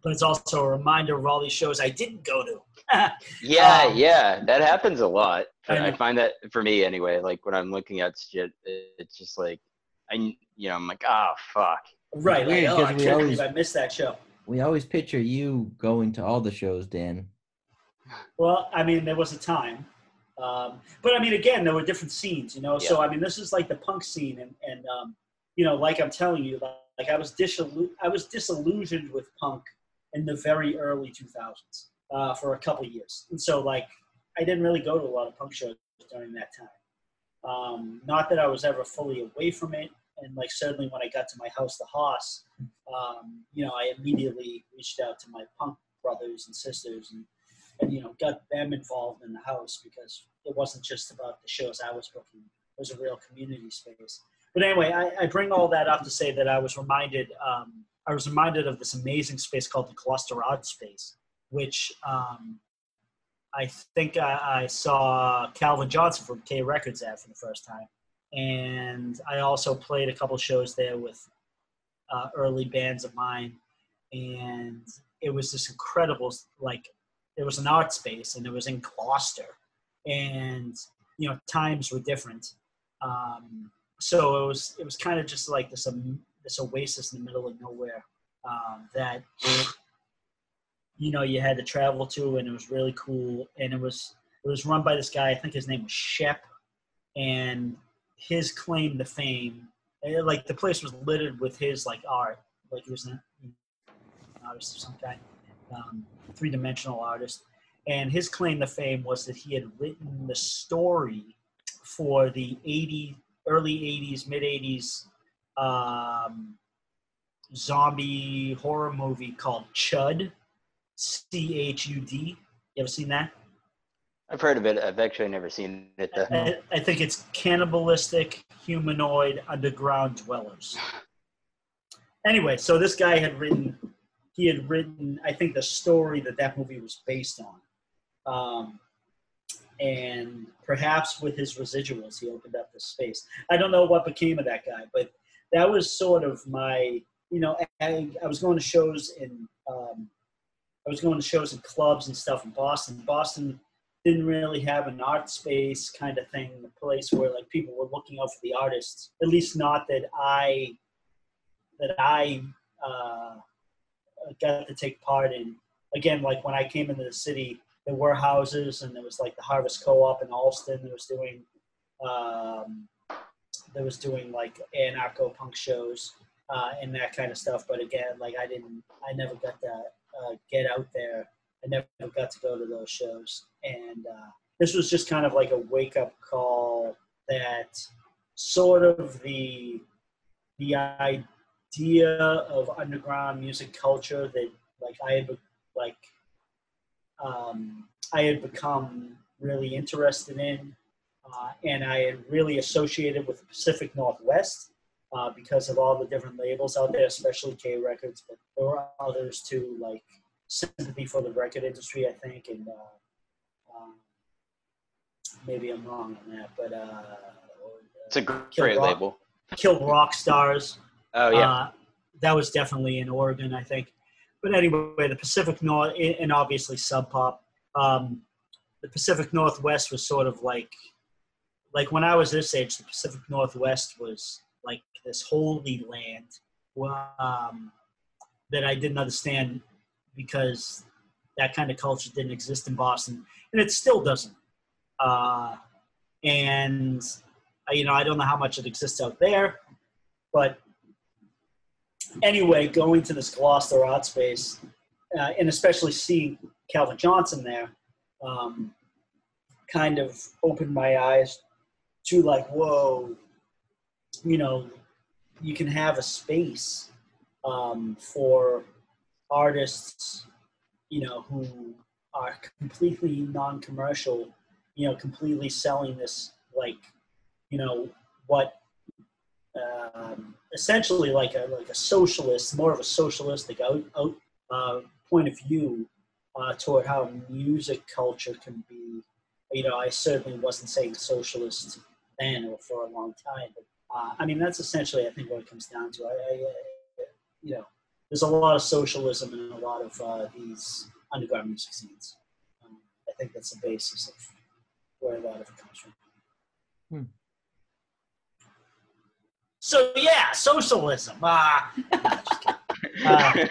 but it's also a reminder of all these shows I didn't go to. *laughs* yeah, um, yeah, that happens a lot. I, I, find that for me anyway. Like when I'm looking at shit, it's just like I, you know, I'm like, oh fuck. Right, like, oh, I can't always, I missed that show. We always picture you going to all the shows, Dan. Well, I mean, there was a time, um, but I mean, again, there were different scenes, you know. Yeah. So I mean, this is like the punk scene, and and um, you know, like I'm telling you, like, like I was disillu- I was disillusioned with punk in the very early 2000s uh, for a couple years. And so, like, I didn't really go to a lot of punk shows during that time. Um, not that I was ever fully away from it. And, like, certainly when I got to my house, the Haas, um, you know, I immediately reached out to my punk brothers and sisters and, and, you know, got them involved in the house because it wasn't just about the shows I was booking. It was a real community space. But anyway, I, I bring all that up to say that I was reminded um, I was reminded of this amazing space called the Cluster Art Space, which um, I think I, I, saw Calvin Johnson from K Records at for the first time. And I also played a couple shows there with uh, early bands of mine. And it was this incredible, like, it was an art space and it was in Gloucester. And, you know, times were different. Um, so it was, it was kind of just like this um, this oasis in the middle of nowhere um, that you know you had to travel to, and it was really cool. And it was it was run by this guy. I think his name was Shep, and his claim to fame, eh, like the place was littered with his like art, like he was an, artist of some kind, um, three dimensional artist. And his claim to fame was that he had written the story for the 80 early 80s, mid 80s um, zombie horror movie called Chud, C H U D. You ever seen that? I've heard of it. I've actually never seen it. Though. I, I think it's cannibalistic humanoid underground dwellers. anyway, so this guy had written, he had written, I think, the story that that movie was based on. Um, and perhaps with his residuals, he opened up the space. I don't know what became of that guy, but that was sort of my, you know, I, I was going to shows in, um, I was going to shows in clubs and stuff in Boston. Boston didn't really have an art space kind of thing, a place where like people were looking out for the artists. At least not that I, that I uh, got to take part in. Again, like when I came into the city, there were houses, and there was like the Harvest Co-op in Allston that was doing um, that was doing like anarcho punk shows uh, and that kind of stuff. But again, like I didn't, I never got to uh, get out there. I never got to go to those shows, and uh, this was just kind of like a wake up call that sort of the the idea of underground music culture that like I had like um, I had become really interested in uh, and I had really associated with the Pacific Northwest uh, because of all the different labels out there, especially K Records, but there were others too, like Sympathy for the Record Industry, I think, and uh, um, maybe I'm wrong on that, but uh, it's a great Rock, label. Kill Rock Stars. Oh yeah, uh, that was definitely in Oregon, I think. But anyway, the Pacific North, and obviously Sub Pop. Um, the Pacific Northwest was sort of like like when I was this age, the Pacific Northwest was like this holy land um, that I didn't understand because that kind of culture didn't exist in Boston, and it still doesn't. Uh, and uh, you know, I don't know how much it exists out there, but anyway, going to this Gloucester art space, uh, and especially seeing Calvin Johnson there, um, kind of opened my eyes to like, whoa, you know, you can have a space um, for artists, you know, who are completely non-commercial, you know, completely selling this like, you know, what um, essentially like a like a socialist, more of a socialistic out, out uh, point of view uh, toward how music culture can be. You know, I certainly wasn't saying socialist then or for a long time, but uh, I mean that's essentially I think what it comes down to. I, I you know, there's a lot of socialism in a lot of uh, these underground music scenes. Um, I think that's the basis of where a lot of it comes from. Hmm. So yeah, socialism. *laughs* Uh,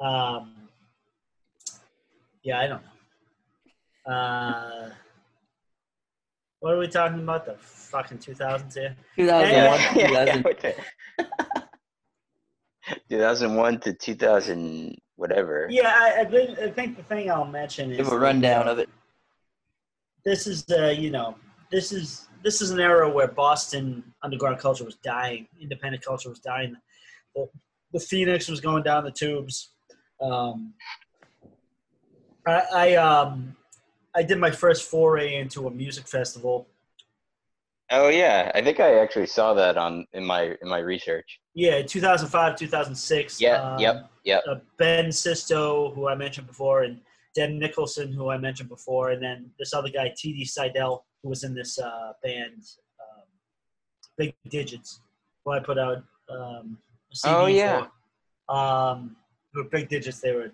uh, *laughs* um, yeah, I don't know. Uh, what are we talking about? The fucking 2000s here? 2001, 2000. *laughs* 2001 to 2000, whatever. Yeah, I, I, think, I think the thing I'll mention is. Give a rundown of it. This is the, you know, this is this is an era where Boston underground culture was dying, independent culture was dying. The, the Phoenix was going down the tubes. Um, I, I um I did my first foray into a music festival. Oh yeah, I think I actually saw that on in my in my research. Yeah, 2005, 2006. Yeah, um, yep, yep. Uh, ben Sisto, who I mentioned before, and Dan Nicholson, who I mentioned before, and then this other guy, T.D. Seidel, who was in this uh, band, um, Big Digits, who I put out um, a CD oh yeah. For. Um, were Big Digits. They were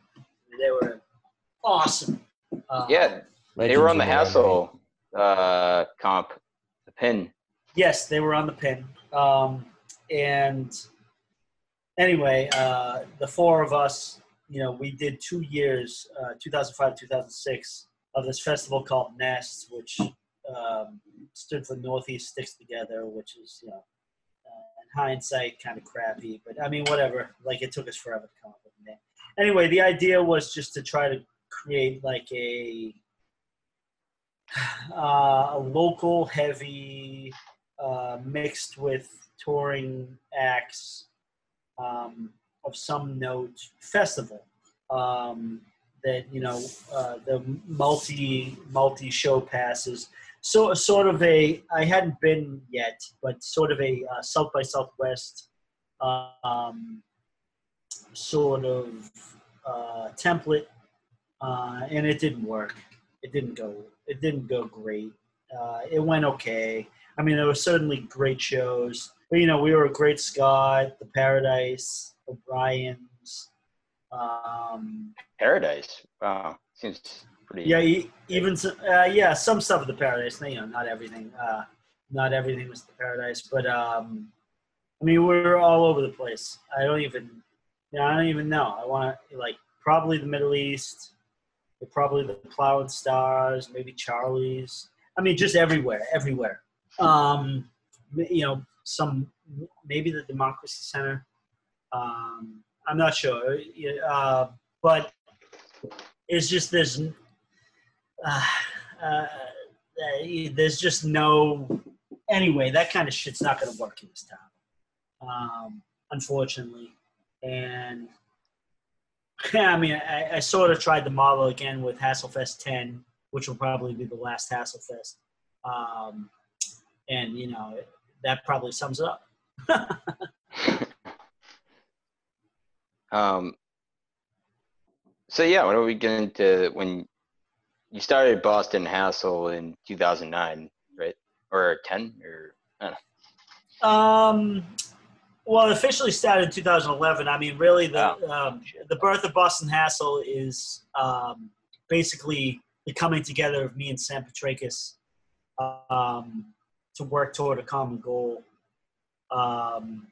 they were awesome. Uh, yeah, they were on the Hassle uh, comp, the pin. Yes, they were on the pin. Um, and anyway, uh, the four of us, you know, we did two years, uh, 2005, 2006, of this festival called Nest, which um, stood for Northeast Sticks Together, which is, you know, uh, in hindsight, kind of crappy. But I mean, whatever. Like, it took us forever to come up with the name. Anyway, the idea was just to try to create like a uh, a local heavy uh, mixed with touring acts um, of some note festival um, that you know uh, the multi multi show passes. So sort of a I hadn't been yet but sort of a uh, South by Southwest um, sort of uh, template uh, and it didn't work it didn't go it didn't go great uh, it went okay I mean there were certainly great shows but you know, we were a Great Scott, the Paradise, O'Brien's. Um, Paradise. Wow, seems pretty. Yeah, even uh, yeah, some stuff of the Paradise. You know, not everything. Uh, not everything was the Paradise, but um, I mean, we are all over the place. I don't even, you know, I don't even know. I want to like probably the Middle East, probably the Plow Stars, maybe Charlie's. I mean, just everywhere, everywhere. Um, you know, some maybe the Democracy Center. Um, I'm not sure, uh, but it's just there's uh, uh, there's just no anyway. That kind of shit's not going to work in this town, um, unfortunately. And yeah, I mean, I, I, sort of tried the model again with Hasslefest 10, which will probably be the last Hasslefest. Um, and you know, that probably sums it up. *laughs* um, so yeah, when are we getting to when you started Boston Hassle in 2009, right? Or 10 or I don't know. Um, well, it officially started in 2011. I mean, really, the oh. um, the birth of Boston Hassle is um, basically the coming together of me and Sam Petrakis. Um, to work toward a common goal, um,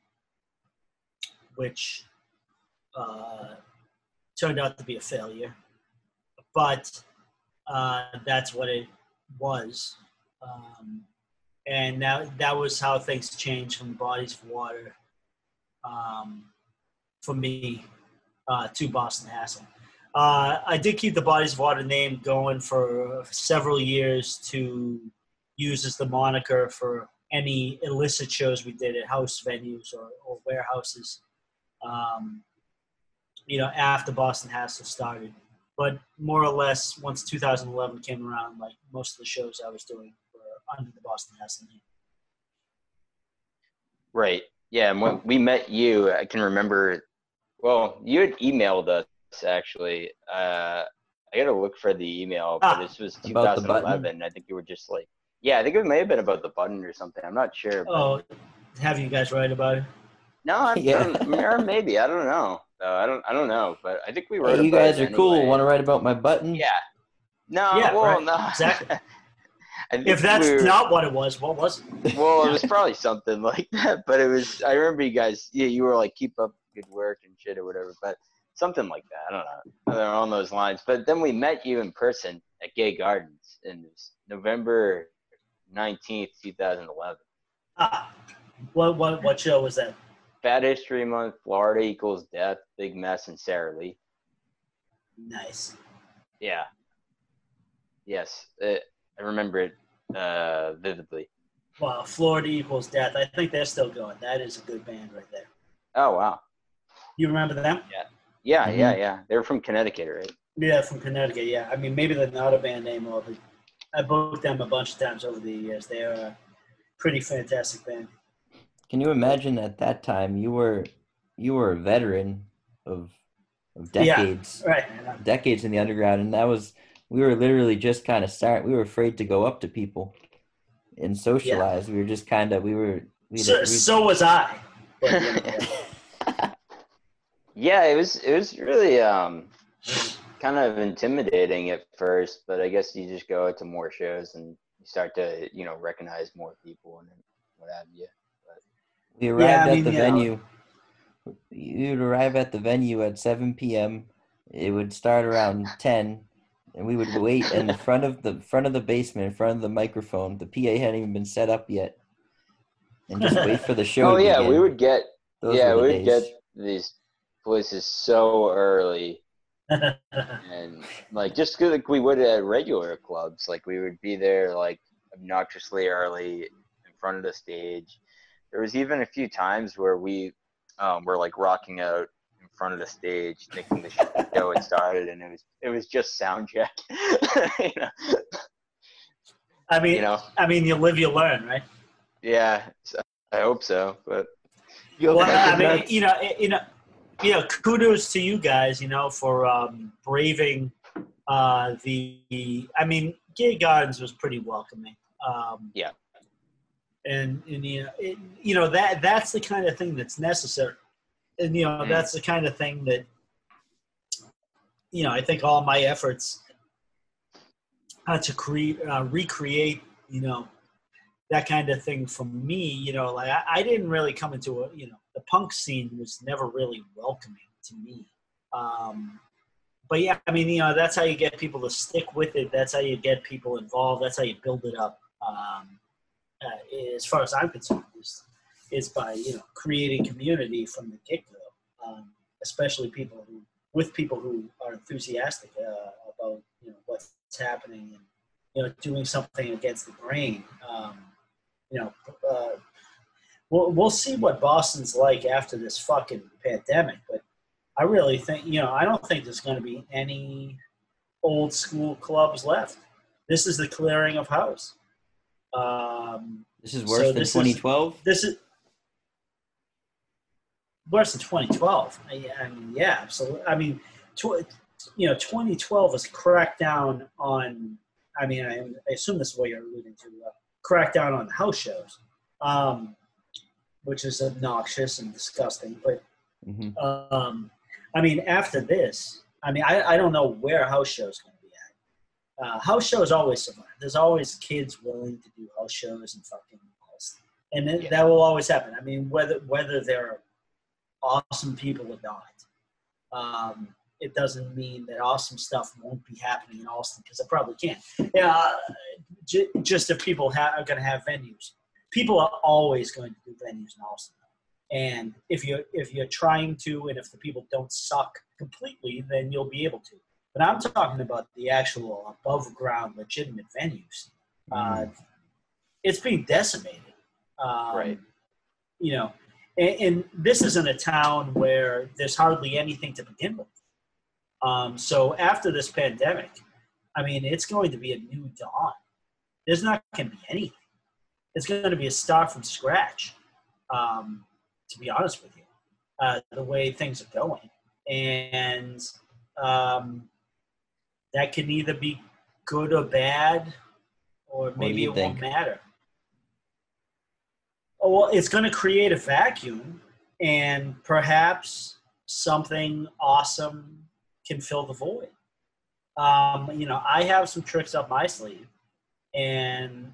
which uh, turned out to be a failure. But uh, that's what it was. Um, and that, that was how things changed from Bodies of Water um, for me uh, to Boston Hassle. Uh, I did keep the Bodies of Water name going for several years to use as the moniker for any illicit shows we did at house venues or, or warehouses. Um, you know, after Boston Hassle started, but more or less once 2011 came around, like most of the shows I was doing were under the Boston Hassle name. Right. Yeah, and when we met you, I can remember. Well, you had emailed us actually. Uh, I got to look for the email, but ah, this was 2011. I think you were just like, yeah, I think it may have been about the button or something. I'm not sure. But... Oh, have you guys write about it? No, I, *laughs* yeah. or maybe I don't know. Uh, I don't. I don't know, but I think we wrote. Hey, you guys are anyway. cool. Want to write about my button? Yeah. No. Yeah, well, right. no. Exactly. *laughs* if that's we were, not what it was, what was it? well, it was *laughs* probably something *laughs* like that. But it was. I remember you guys. Yeah, you were like, keep up good work and shit or whatever. But something like that. I don't know. They're on those lines. But then we met you in person at Gay Gardens in November nineteenth, two thousand eleven. Ah, what what what show was that? Fat History Month, Florida equals death, Big Mess, and Sarah Lee. Nice. Yeah. Yes, it, I remember it uh, vividly. Wow, Florida equals death. I think they're still going. That is a good band right there. Oh wow. You remember them? Yeah. Yeah, mm-hmm. yeah, yeah. They're from Connecticut, right? Yeah, from Connecticut. Yeah, I mean maybe they're not a band name, but I booked them a bunch of times over the years. They're a pretty fantastic band. Can you imagine at that time you were you were a veteran of of decades, yeah, right. decades in the underground, and that was we were literally just kind of start. We were afraid to go up to people and socialize. Yeah. We were just kind of we were. We so, so was I. *laughs* yeah, it was it was really um kind of intimidating at first, but I guess you just go to more shows and you start to you know recognize more people and what have you. But, we arrived yeah, at mean, the venue. You'd arrive at the venue at 7 p.m. It would start around 10, and we would wait in the *laughs* front of the front of the basement, in front of the microphone. The PA hadn't even been set up yet, and just wait for the *laughs* show. oh yeah, begin. we would get Those yeah we would get these places so early *laughs* and like just like we would at regular clubs, like we would be there like obnoxiously early in front of the stage. There was even a few times where we um, were like rocking out in front of the stage, thinking the show had started, and it was it was just sound check. *laughs* you know? I mean, you know, I mean, you live, you learn, right? Yeah, I hope so, but. Well, I mean, you know, you know, you know, kudos to you guys, you know, for um, braving uh, the. I mean, Gay Gardens was pretty welcoming. Um, yeah. And, and you know, it, you know that that's the kind of thing that's necessary, and you know mm. that's the kind of thing that you know I think all my efforts uh, to create uh, recreate you know that kind of thing for me you know like I, I didn't really come into a you know the punk scene was never really welcoming to me. Um, but yeah, I mean, you know, that's how you get people to stick with it. That's how you get people involved. That's how you build it up. Um, uh, as far as I'm concerned, is, by you know creating community from the get go, um, especially people who with people who are enthusiastic uh, about you know what's happening and you know doing something against the grain. Um, you know, uh, we'll, we'll see what Boston's like after this fucking pandemic. But I really think, you know, I don't think there's going to be any old school clubs left. This is the clearing of house. Um, this is worse so than 2012. this is worse than 2012. I, I, mean, yeah, absolutely. I mean, tw- you know, 2012 was crackdown on. I mean, I, I, assume this is what you're alluding to. Uh, crackdown on house shows. Um, which is obnoxious and disgusting. But mm-hmm. um, I mean, after this, I mean, I, I don't know where house shows going to be at. Uh, house shows always survive. There's always kids willing to do house shows and fucking and yeah. that will always happen. I mean, whether whether they're awesome people or not, um, it doesn't mean that awesome stuff won't be happening in Austin because it probably can. Yeah, uh, j- just if people ha- are going to have venues people are always going to do venues in Austin. And if you if you're trying to, and if the people don't suck completely, then you'll be able to. But I'm talking about the actual above ground legitimate venues. Uh, it's being decimated. Um, right. You know, and, and, this isn't a town where there's hardly anything to begin with. Um, so after this pandemic, I mean, it's going to be a new dawn. There's not going to be anything. It's going to be a start from scratch. Um, to be honest with you, uh, the way things are going, and um, that can either be good or bad, or maybe it think? won't matter. Oh, well, it's going to create a vacuum, and perhaps something awesome can fill the void. Um, you know, I have some tricks up my sleeve, and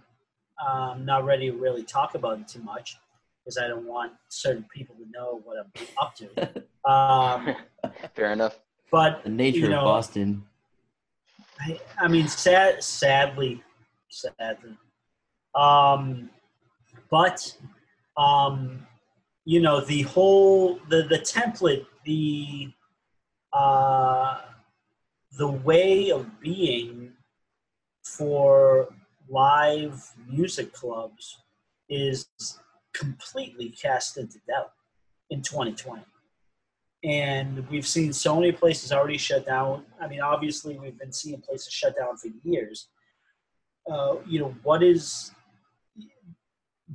I'm not ready to really talk about it too much because I don't want certain people to know what I'm up to. *laughs* Um, Fair enough. But the nature you know, of Boston. I, I, mean, sad, sadly, sadly. Um, but um, you know, the whole the the template, the uh, the way of being for live music clubs is completely cast into doubt in 2020 and we've seen so many places already shut down. I mean, obviously, we've been seeing places shut down for years. Uh, you know, what is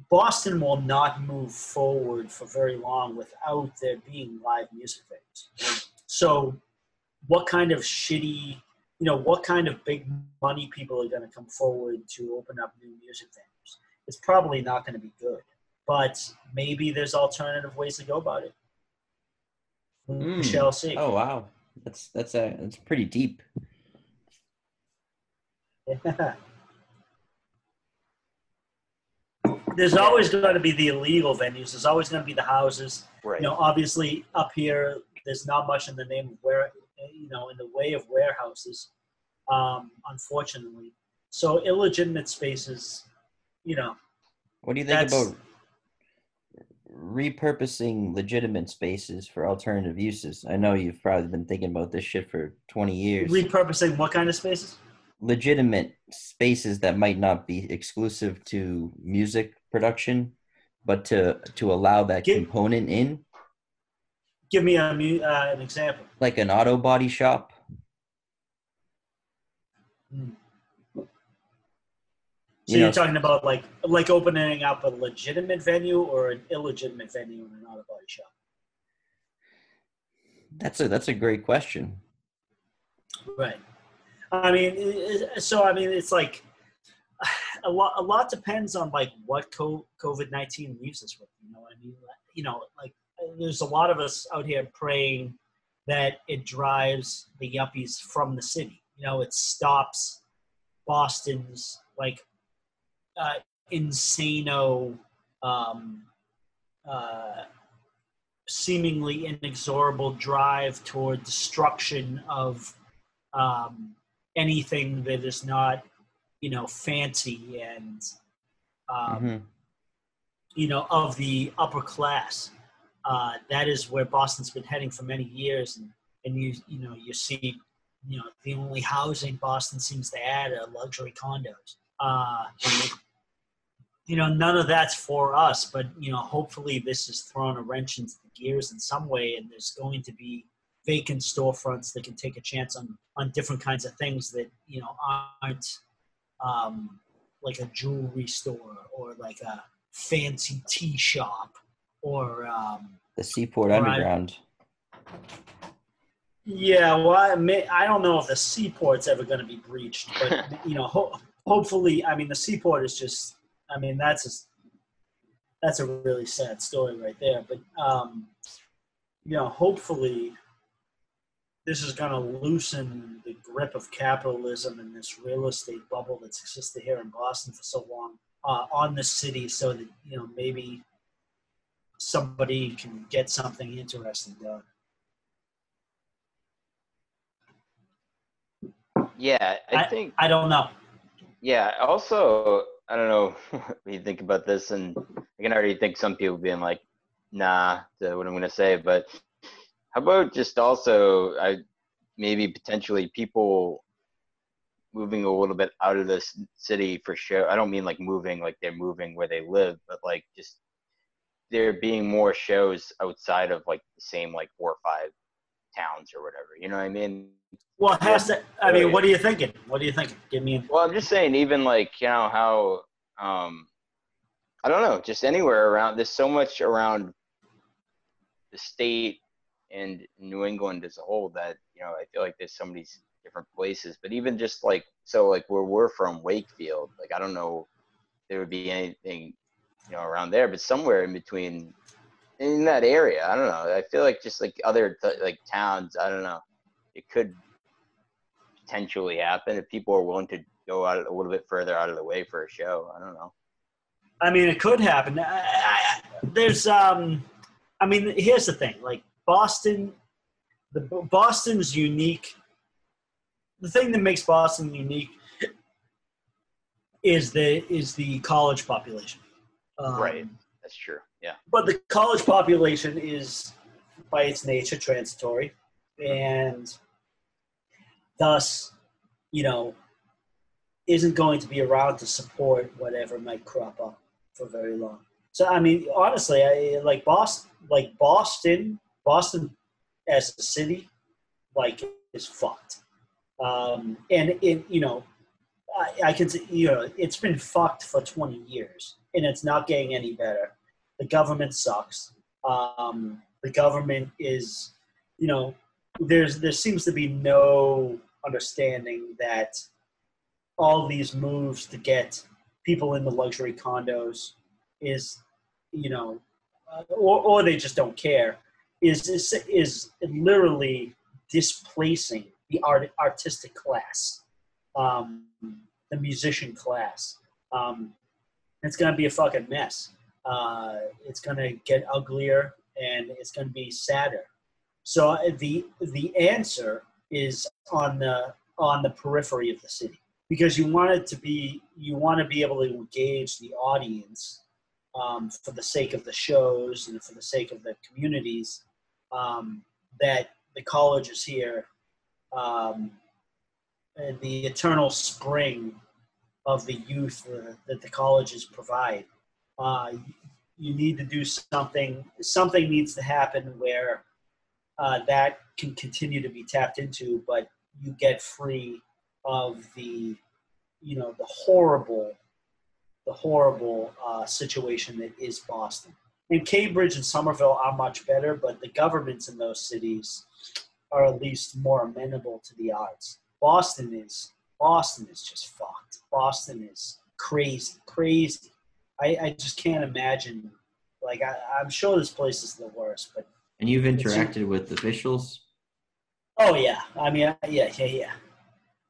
Boston will not move forward for very long without there being live music venues. So, what kind of shitty, you know, what kind of big money people are going to come forward to open up new music venues? It's probably not going to be good, but maybe there's alternative ways to go about it. Mm. shall see. Oh wow, that's that's a that's pretty deep. Yeah. *laughs* There's always going to be the illegal venues. There's always going to be the houses. Right. You know, obviously up here, there's not much in the name of where, you know, in the way of warehouses, um, unfortunately. So illegitimate spaces, you know. What do you think about repurposing legitimate spaces for alternative uses. I know you've probably been thinking about this shit for 20 years. Repurposing what kind of spaces? Legitimate spaces that might not be exclusive to music production, but to to allow that give, component in. Give me a uh, an example. Like an auto body shop. Hmm. So you are talking about like like opening up a legitimate venue or an illegitimate venue in an auto body shop? That's a that's a great question. Right. I mean, so I mean, it's like *sighs* a lot. A lot depends on like what COVID nineteen leaves us with. You know what I mean? You know, like there's a lot of us out here praying that it drives the yuppies from the city. You know, it stops Boston's like uh, insano, um, uh, seemingly inexorable drive toward destruction of um, anything that is not, you know, fancy and, um, mm-hmm. you know, of the upper class. Uh, that is where Boston's been heading for many years, and and you you know you see, you know, the only housing Boston seems to add are luxury condos. Uh, you know, none of that's for us, but you know, hopefully this has thrown a wrench into the gears in some way, and there's going to be vacant storefronts that can take a chance on on different kinds of things that you know aren't um, like a jewelry store or like a fancy tea shop or um, the Seaport Underground. I, yeah, well, I, may, I don't know if the Seaport's ever going to be breached, but *laughs* you know, ho- hopefully, I mean, the Seaport is just I mean, that's a, that's a really sad story right there. But um, you know, hopefully, this is going to loosen the grip of capitalism and this real estate bubble that's existed here in Boston for so long uh, on the city, so that you know maybe somebody can get something interesting done. Yeah, I, I think I don't know. Yeah, also I don't know *laughs* what you think about this, and I can already think some people being like, "Nah," to what I'm gonna say. But how about just also, I maybe potentially people moving a little bit out of this city for sure. I don't mean like moving like they're moving where they live, but like just there being more shows outside of like the same like four or five towns or whatever. You know what I mean? Well, it has to. I mean, what are you thinking? What are you thinking? Give me. Well, I'm just saying, even like you know how, um, I don't know, just anywhere around. There's so much around the state and New England as a whole that you know I feel like there's so many different places. But even just like so, like where we're from, Wakefield. Like I don't know, there would be anything you know around there, but somewhere in between in that area. I don't know. I feel like just like other th- like towns. I don't know. It could potentially happen if people are willing to go out a little bit further out of the way for a show. I don't know. I mean, it could happen. I, I, there's, um, I mean, here's the thing. Like Boston, the Boston's unique. The thing that makes Boston unique is the is the college population. Um, right. That's true. Yeah. But the college population is, by its nature, transitory, and thus, you know, isn't going to be around to support whatever might crop up for very long. So I mean, honestly, I like Boston, like Boston, Boston as a city, like is fucked. Um, and it, you know, I, I can, you know, it's been fucked for 20 years, and it's not getting any better. The government sucks. Um, the government is, you know, there's there seems to be no understanding that all these moves to get people in the luxury condos is, you know, or, or they just don't care, is, is, is literally displacing the art, artistic class, um, the musician class. Um, it's going to be a fucking mess. Uh, it's going to get uglier and it's going to be sadder. So uh, the the answer is on the on the periphery of the city because you want it to be you want to be able to engage the audience um, for the sake of the shows and for the sake of the communities um, that the college is here um, the eternal spring of the youth that the colleges provide uh, you need to do something something needs to happen where uh, that can continue to be tapped into, but you get free of the, you know, the horrible, the horrible uh, situation that is Boston. And Cambridge and Somerville are much better, but the governments in those cities are at least more amenable to the arts. Boston is Boston is just fucked. Boston is crazy, crazy. I, I just can't imagine. Like I, I'm sure this place is the worst, but and you've interacted with officials? Oh yeah, I mean, yeah, yeah, yeah.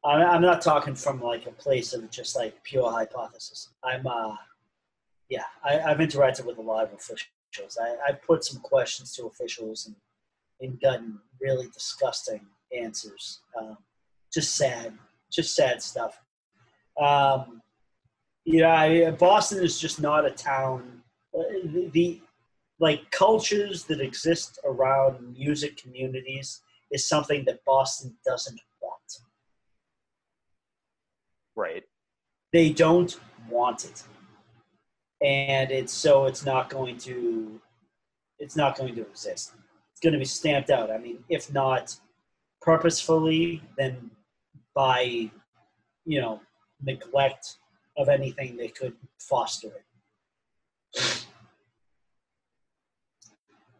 I'm not talking from like a place of just like pure hypothesis. I'm, uh, yeah, I, have interacted with a lot of officials. I, I put some questions to officials and, and gotten really disgusting answers. Um, just sad, just sad stuff. Um, you know, I, Boston is just not a town. Uh, the, the like cultures that exist around music communities is something that Boston doesn't want. Right. They don't want it. And it's so it's not going to it's not going to exist. It's going to be stamped out. I mean, if not purposefully, then by you know, neglect of anything that could foster it.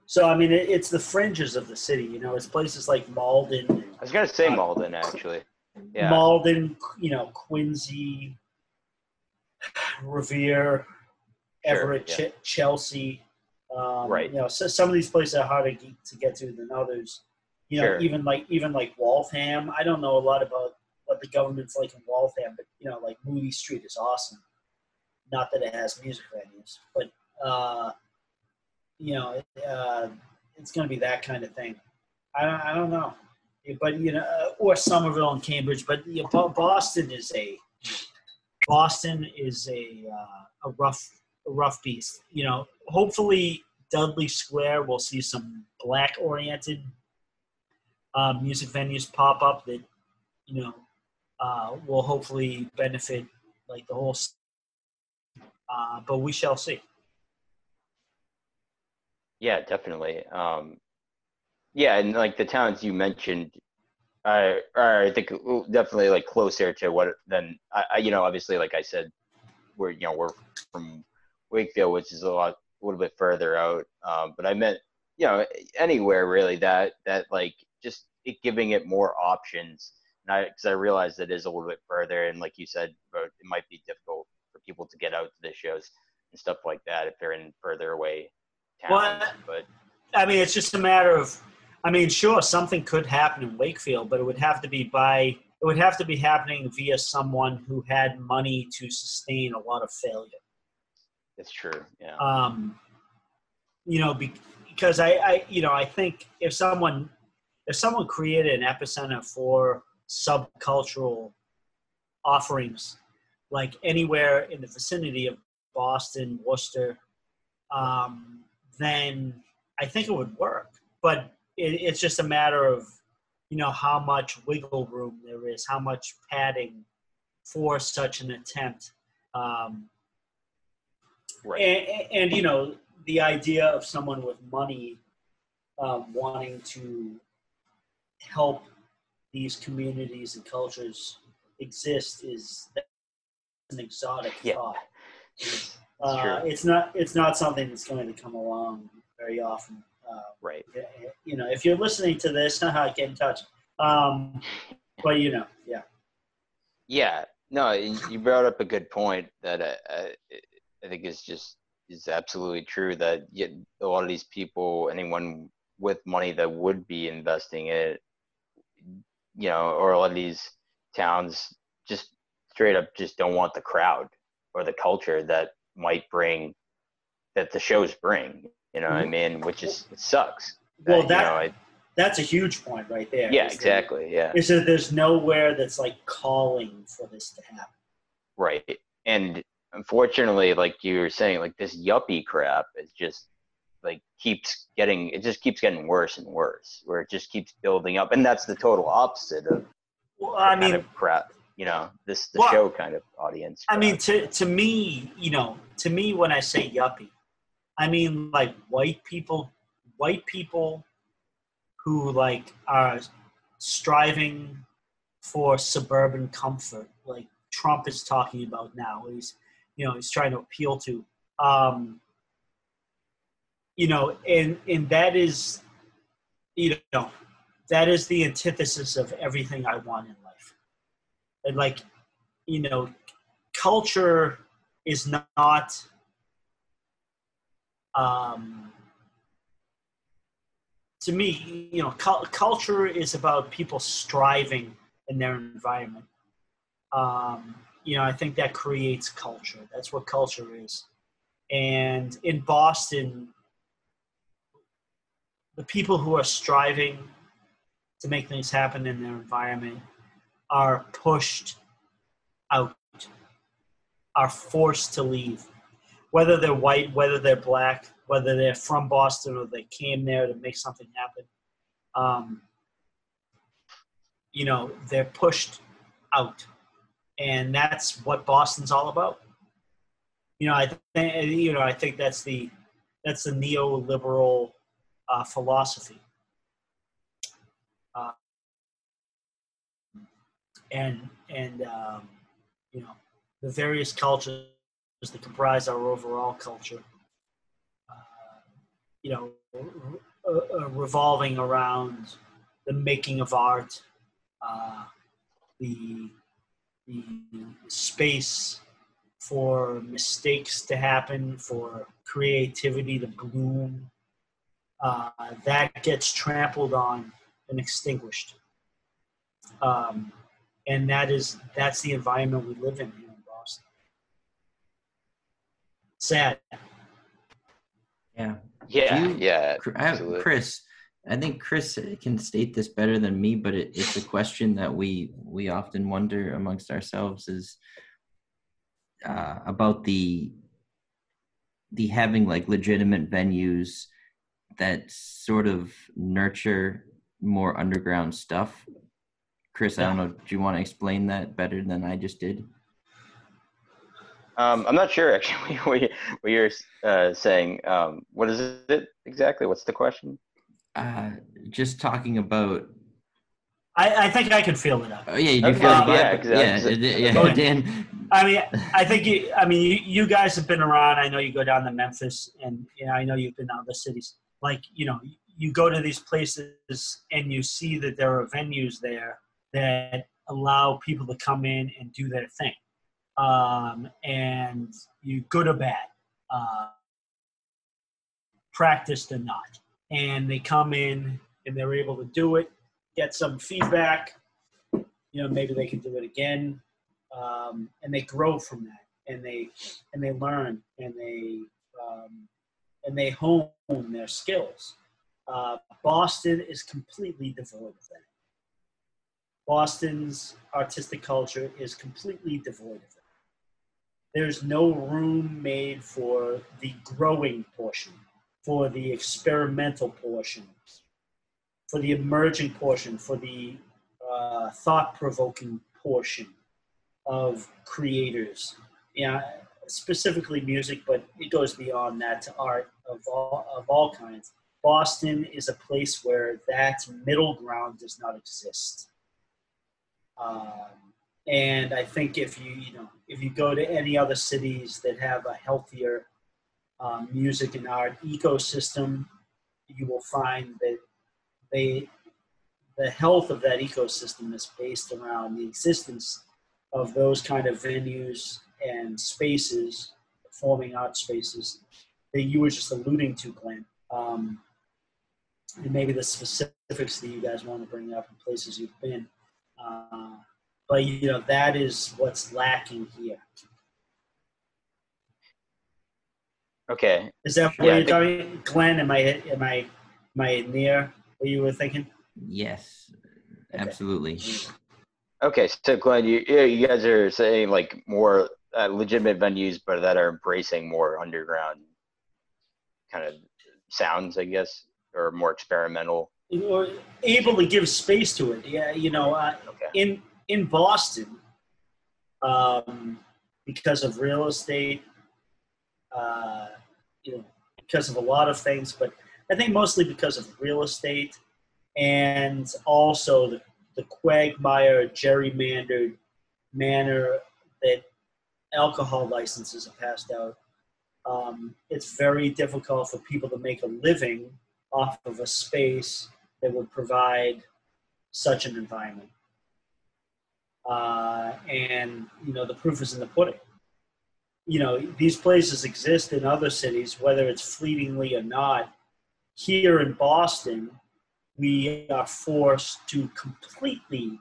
So I mean, it, it's the fringes of the city. You know, it's places like Malden. I was gonna say uh, Malden actually. Yeah. Malden, you know, Quincy, Revere, sure, Everett, yeah. Ch- Chelsea. Um, right. You know, so some of these places are harder to get to than others. You know, sure. even like even like Waltham. I don't know a lot about what the government's like in Waltham, but you know, like Moody Street is awesome. Not that it has music venues, but uh, you know, uh, it's going to be that kind of thing. I don't, I don't know, but you know, uh, or Somerville and Cambridge, but you know, Boston is a Boston is a uh, a rough rough beast. You know, hopefully Dudley Square will see some black oriented um, music venues pop up that you know uh, will hopefully benefit like the whole. Uh, but we shall see. Yeah, definitely. Um, yeah, and like the towns you mentioned, uh, are I think definitely like closer to what than I, you know obviously like I said, we're you know we're from Wakefield, which is a lot a little bit further out. Um, but I meant you know anywhere really that that like just it, giving it more options. Because I, I realize it is a little bit further, and like you said, it might be difficult for people to get out to the shows and stuff like that if they're in further away towns. Well, but I mean, it's just a matter of. I mean, sure, something could happen in Wakefield, but it would have to be by. It would have to be happening via someone who had money to sustain a lot of failure. It's true. Yeah. Um, you know, because I, I, you know, I think if someone, if someone created an epicenter for subcultural offerings, like anywhere in the vicinity of Boston, Worcester, um, then I think it would work. But it, it's just a matter of, you know, how much wiggle room there is, how much padding for such an attempt. Um, right. and, and, you know, the idea of someone with money um, wanting to help these communities and cultures exist is an exotic yeah. thought. *laughs* Uh, it's not it's not something that's going to come along very often. Uh, right. You know, if you're listening to this, not how to get in touch. Um, but you know, yeah. Yeah. No, you brought up a good point that I, I, think is just is absolutely true. That a lot of these people, anyone with money that would be investing it, you know, or a lot of these towns just straight up just don't want the crowd or the culture that might bring that the shows bring. You know what I mm-hmm. mean? Which is it sucks. Well, that, that you know, I, that's a huge point right there. Yeah, exactly. That, yeah, is that there's nowhere that's like calling for this to happen. Right, and unfortunately, like you were saying, like this yuppie crap is just like keeps getting it just keeps getting worse and worse where it just keeps building up and that's the total opposite of well, i mean of crap you know this the well, show kind of audience crap. i mean to to me you know to me when i say yuppie i mean like white people white people who like are striving for suburban comfort like trump is talking about now he's you know he's trying to appeal to um you know, and and that is, you know, that is the antithesis of everything I want in life. And like, you know, culture is not. Um, to me, you know, cu- culture is about people striving in their environment. Um, you know, I think that creates culture. That's what culture is. And in Boston, the people who are striving to make things happen in their environment are pushed out, are forced to leave. Whether they're white, whether they're black, whether they're from Boston or they came there to make something happen, um, you know, they're pushed out. And that's what Boston's all about. You know, I think you know, I think that's the that's the neoliberal uh, philosophy. Uh, and and um, you know the various cultures that comprise our overall culture. Uh, you know, uh, revolving around the making of art, uh, the space for mistakes to happen, for creativity to bloom, uh, that gets trampled on and extinguished. Um, and that is that's the environment we live in here in Boston. Sad. Yeah. Yeah. You, yeah. I, Chris, I think Chris can state this better than me, but it, it's a question that we we often wonder amongst ourselves is uh, about the the having like legitimate venues that sort of nurture more underground stuff Chris, I don't know. Do you want to explain that better than I just did? Um, I'm not sure actually what, you, what you're uh, saying. Um, what is it exactly? What's the question? Uh, just talking about. I, I think I can feel it up. Oh yeah, you do feel it. Yeah, exactly. Yeah, yeah, Dan. I mean, I think you, I mean you, you guys have been around. I know you go down to Memphis, and you know I know you've been to the cities. Like you know, you go to these places and you see that there are venues there that allow people to come in and do their thing um, and you good or bad, uh, practiced or not. And they come in and they're able to do it, get some feedback. You know, maybe they can do it again, um, and they grow from that, and they and they learn, and they um, and they hone their skills. Uh, Boston is completely devoid of that. Boston's artistic culture is completely devoid of that there's no room made for the growing portion, for the experimental portion, for the emerging portion, for the uh, thought provoking portion of creators. Yeah, specifically music, but it goes beyond that to art of all, of all kinds. Boston is a place where that middle ground does not exist. Um, and I think if you you know if you go to any other cities that have a healthier um, music and art ecosystem, you will find that they the health of that ecosystem is based around the existence of those kind of venues and spaces, performing art spaces that you were just alluding to, Glenn. Um, and maybe the specifics that you guys want to bring up and places you've been. Uh, but you know that is what's lacking here. Okay. Is that what yeah, you're talking, Glenn? Am I am I am I near what you were thinking? Yes, absolutely. Okay, so Glenn, you you guys are saying like more uh, legitimate venues, but that are embracing more underground kind of sounds, I guess, or more experimental. Or able to give space to it. Yeah, you know, uh, okay. in in Boston, um, because of real estate, uh, you know, because of a lot of things, but I think mostly because of real estate and also the, the quagmire, gerrymandered manner that alcohol licenses are passed out. Um, it's very difficult for people to make a living off of a space that would provide such an environment. Uh, and you know the proof is in the pudding. You know these places exist in other cities, whether it's fleetingly or not. Here in Boston, we are forced to completely,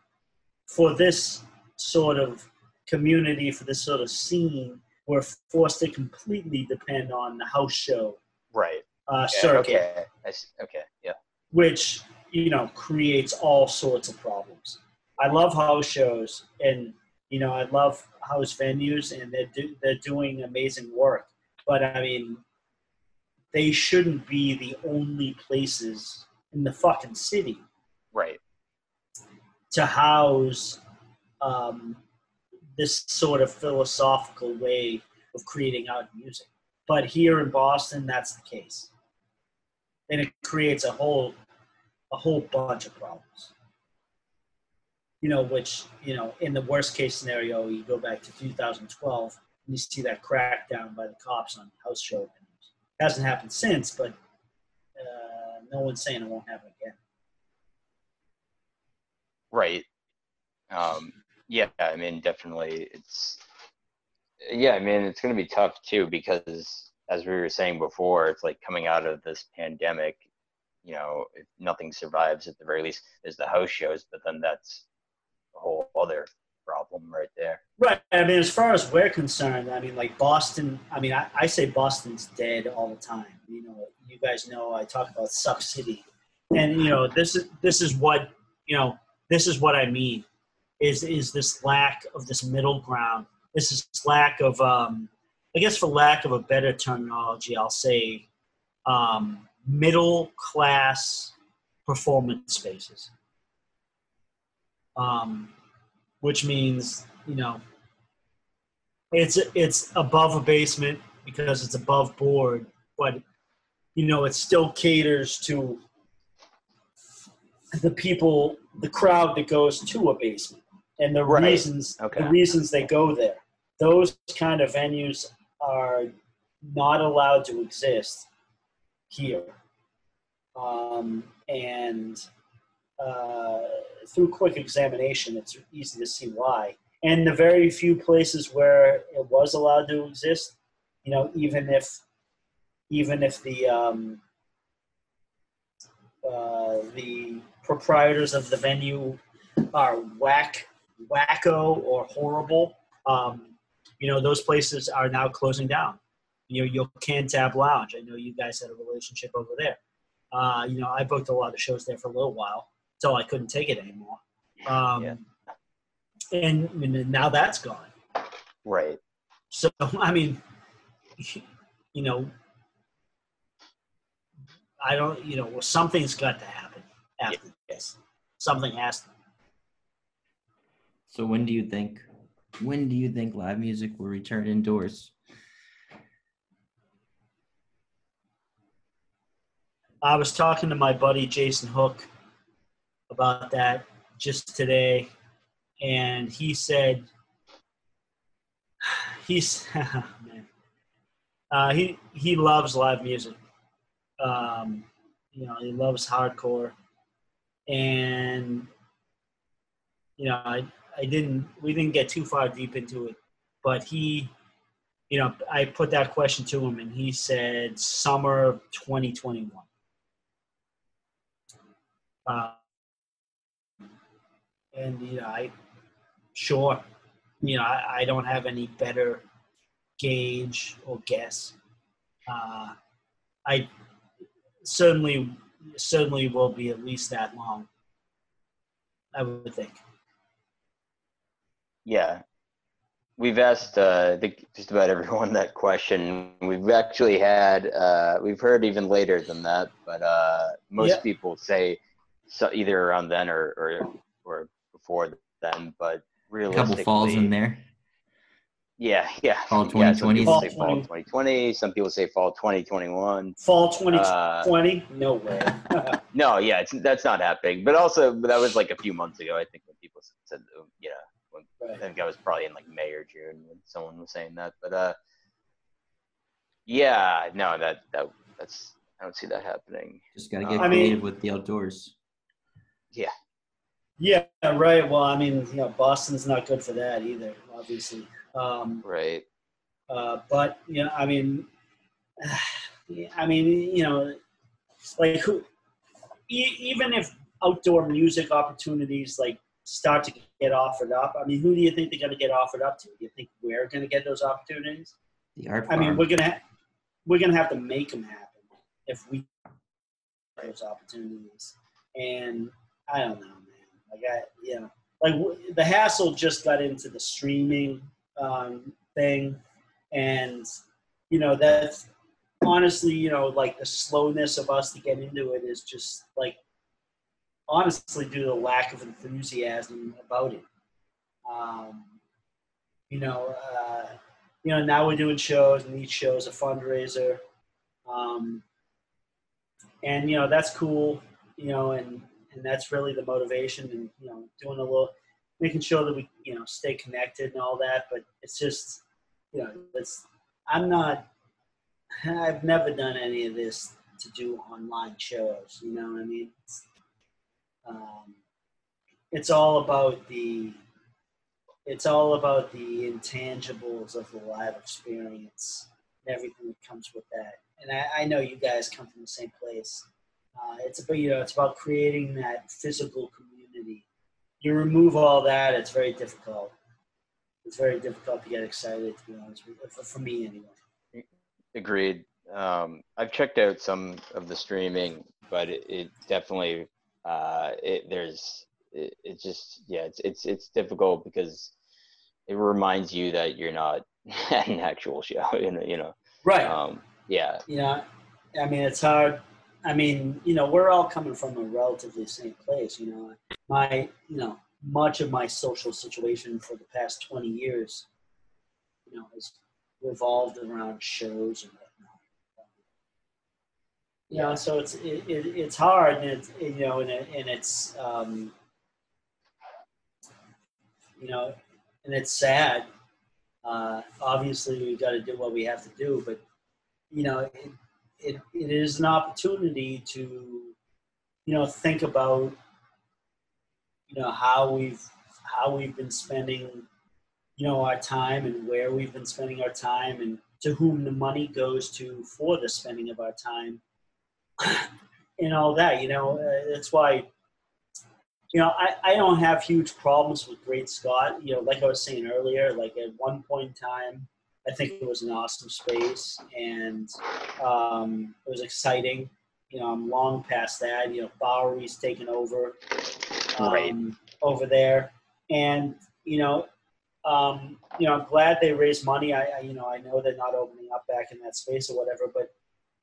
for this sort of community, for this sort of scene, we're forced to completely depend on the house show. Right. Uh, yeah, circuit. Okay. Okay. Yeah. Which you know creates all sorts of problems. I love house shows, and you know I love house venues, and they're do, they're doing amazing work. But I mean, they shouldn't be the only places in the fucking city, right? To house um, this sort of philosophical way of creating out music. But here in Boston, that's the case, and it creates a whole a whole bunch of problems you know, which, you know, in the worst case scenario, you go back to 2012 and you see that crackdown by the cops on house show. It hasn't happened since, but uh, no one's saying it won't happen again. Right. Um, yeah, I mean, definitely it's, yeah, I mean, it's going to be tough too because as we were saying before, it's like coming out of this pandemic, you know, if nothing survives at the very least, is the house shows, but then that's other problem right there. Right. I mean, as far as we're concerned, I mean, like Boston, I mean, I, I say Boston's dead all the time. You know, you guys know I talk about Suck City. And, you know, this is, this is what, you know, this is what I mean is, is this lack of this middle ground. This is lack of, um, I guess for lack of a better terminology, I'll say um, middle class performance spaces um, which means you know it's it's above a basement because it's above board, but you know it still caters to the people, the crowd that goes to a basement, and the right. reasons okay. the reasons they go there. Those kind of venues are not allowed to exist here, um, and uh, through quick examination, it's easy to see why. And the very few places where it was allowed to exist, you know, even if even if the um, uh, the proprietors of the venue are whack, wacko, or horrible, um, you know, those places are now closing down. You know, your Cantab Lounge. I know you guys had a relationship over there. Uh, you know, I booked a lot of shows there for a little while until I couldn't take it anymore. *sighs* Um, yeah. and, and now that's gone. Right. So *laughs* I mean, *laughs* you know, I don't, you know, well, something's got to happen after yeah. this. Something has to. So when do you think? When do you think live music will return indoors? I was talking to my buddy Jason Hook about that just today, and he said *sighs* he's *laughs* man, uh, he he loves live music. Um, you know, he loves hardcore, and you know, I I didn't we didn't get too far deep into it, but he, you know, I put that question to him, and he said summer 2021. Uh, and you know, I sure, you know, I, I don't have any better gauge or guess. Uh, I certainly certainly will be at least that long. I would think. Yeah, we've asked uh, I think just about everyone that question. We've actually had uh, we've heard even later than that, but uh, most yep. people say so either around then or or, or before them, But realistically, a couple falls in there. Yeah, yeah. Fall 2020. Yeah, some people say fall 2020. Some people say fall 2021. Fall 2020? Uh, no way. *laughs* no, yeah, it's, that's not happening. But also, that was like a few months ago. I think when people said, you know, when, right. I think I was probably in like May or June when someone was saying that. But uh, yeah, no, that that that's I don't see that happening. Just gotta get uh, creative mean, with the outdoors. Yeah. Yeah, right. Well, I mean, you know, Boston's not good for that either, obviously. Um, right. Uh, but you know, I mean, *sighs* I mean, you know, like who, e- even if outdoor music opportunities like start to get offered up, I mean, who do you think they're going to get offered up to? Do you think we're going to get those opportunities? The art. I mean, we're gonna ha- we're gonna have to make them happen if we those opportunities. And I don't know, man. Like I, you know, like the Hassle just got into the streaming um, thing, and you know that's honestly, you know, like the slowness of us to get into it is just like honestly due to the lack of enthusiasm about it. Um, you know, uh, you know, now we're doing shows, and each show is a fundraiser, um, and you know that's cool. You know, and and that's really the motivation, and you know, doing a little making sure that we you know stay connected and all that. But it's just you know it's I'm not *laughs* I've never done any of this to do online shows. You know what I mean? It's, um, it's all about the it's all about the intangibles of the live experience and everything that comes with that. And I, I know you guys come from the same place. Uh, it's about you know it's about creating that physical community you remove all that, it's very difficult. It's very difficult to get excited, to be honest with you, for me anyway. Agreed. Um, I've checked out some of the streaming, but it, it definitely uh, it, there's it, it, just yeah it's it's it's difficult because it reminds you that you're not *laughs* an actual show. *laughs* You know, you know. Right. Um, yeah. Yeah. I mean, it's hard. I mean, you know, we're all coming from a relatively same place. You know, my, you know, much of my social situation for the past 20 years, you know, has revolved around shows and whatnot. You know, so it's it, it it's hard, and it's you know, and, it, and it's um, you know, and it's sad. Uh, obviously, we've got to do what we have to do, but you know, it, it, it is an opportunity to, you know, think about, you know, how we've how we've been spending, you know, our time and where we've been spending our time and to whom the money goes to for the spending of our time *coughs* and all that. You know, uh, that's why you know, I, I don't have huge problems with Great Scott. You know, like I was saying earlier, like at one point in time, I think it was an awesome space and um, it was exciting. You know, I'm long past that. You know, Bowery's taken over um, right. over there, and you know, um, you know, I'm glad they raised money. I, I, you know, I know they're not opening up back in that space or whatever, but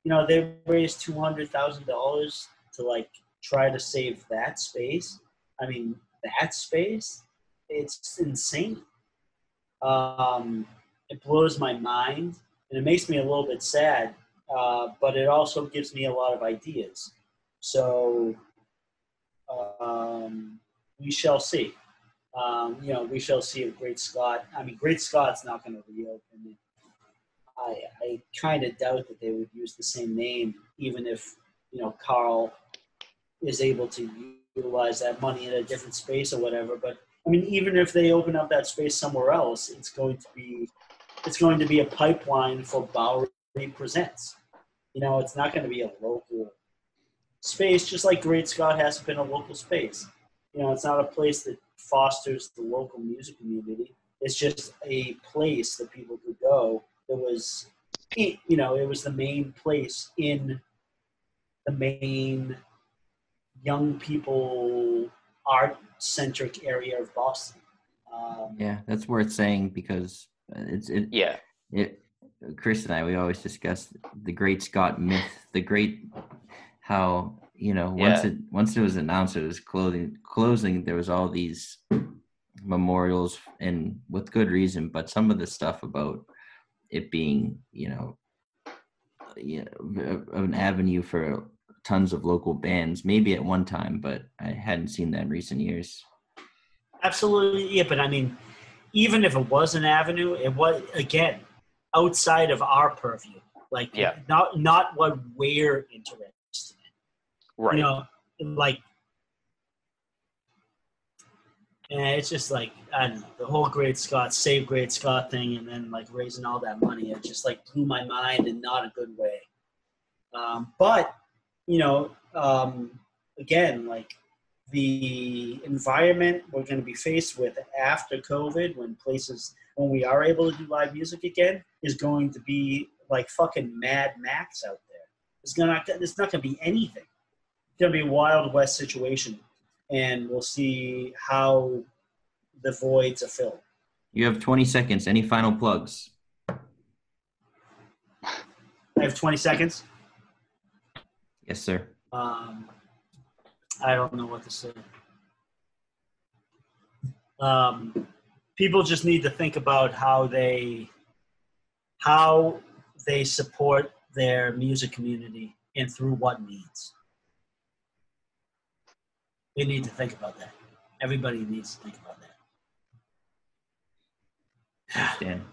you know, they raised two hundred thousand dollars to like try to save that space. I mean, that space, it's insane. Um, it blows my mind and it makes me a little bit sad, uh, but it also gives me a lot of ideas. So um, we shall see. Um, you know, we shall see if Great Scott. I mean, Great Scott's not going to reopen. I, I kind of doubt that they would use the same name, even if you know Carl is able to utilize that money in a different space or whatever. But I mean, even if they open up that space somewhere else, it's going to be it's going to be a pipeline for Bowery Presents. You know, it's not going to be a local space, just like Great Scott hasn't been a local space. You know, it's not a place that fosters the local music community. It's just a place that people could go that was, you know, it was the main place in the main young people art centric area of Boston. Um, yeah, that's worth saying because it's it. Yeah. It. Chris and I, we always discuss the Great Scott myth, the great how you know once yeah. it once it was announced it was clothing closing, there was all these memorials and with good reason, but some of the stuff about it being you know, you know an avenue for tons of local bands, maybe at one time, but I hadn't seen that in recent years. Absolutely, yeah, but I mean, even if it was an avenue, it was again outside of our purview. Like, yeah. not not what we're interested in. Right. You know, like, and it's just like I don't know the whole Great Scott, save Great Scott thing, and then like raising all that money. It just like blew my mind in not a good way. Um, but you know, um, again, like the environment we're going to be faced with after COVID, when places, when we are able to do live music again, is going to be like fucking Mad Max out there. It's gonna, it's not going to be anything. It's going to be a Wild West situation, and we'll see how the voids are filled. You have 20 seconds. Any final plugs? I have 20 seconds. Yes, sir. Um, I don't know what to say. Um, people just need to think about how they how they support their music community and through what means. They need to think about that. Everybody needs to think about that. *sighs* Dan.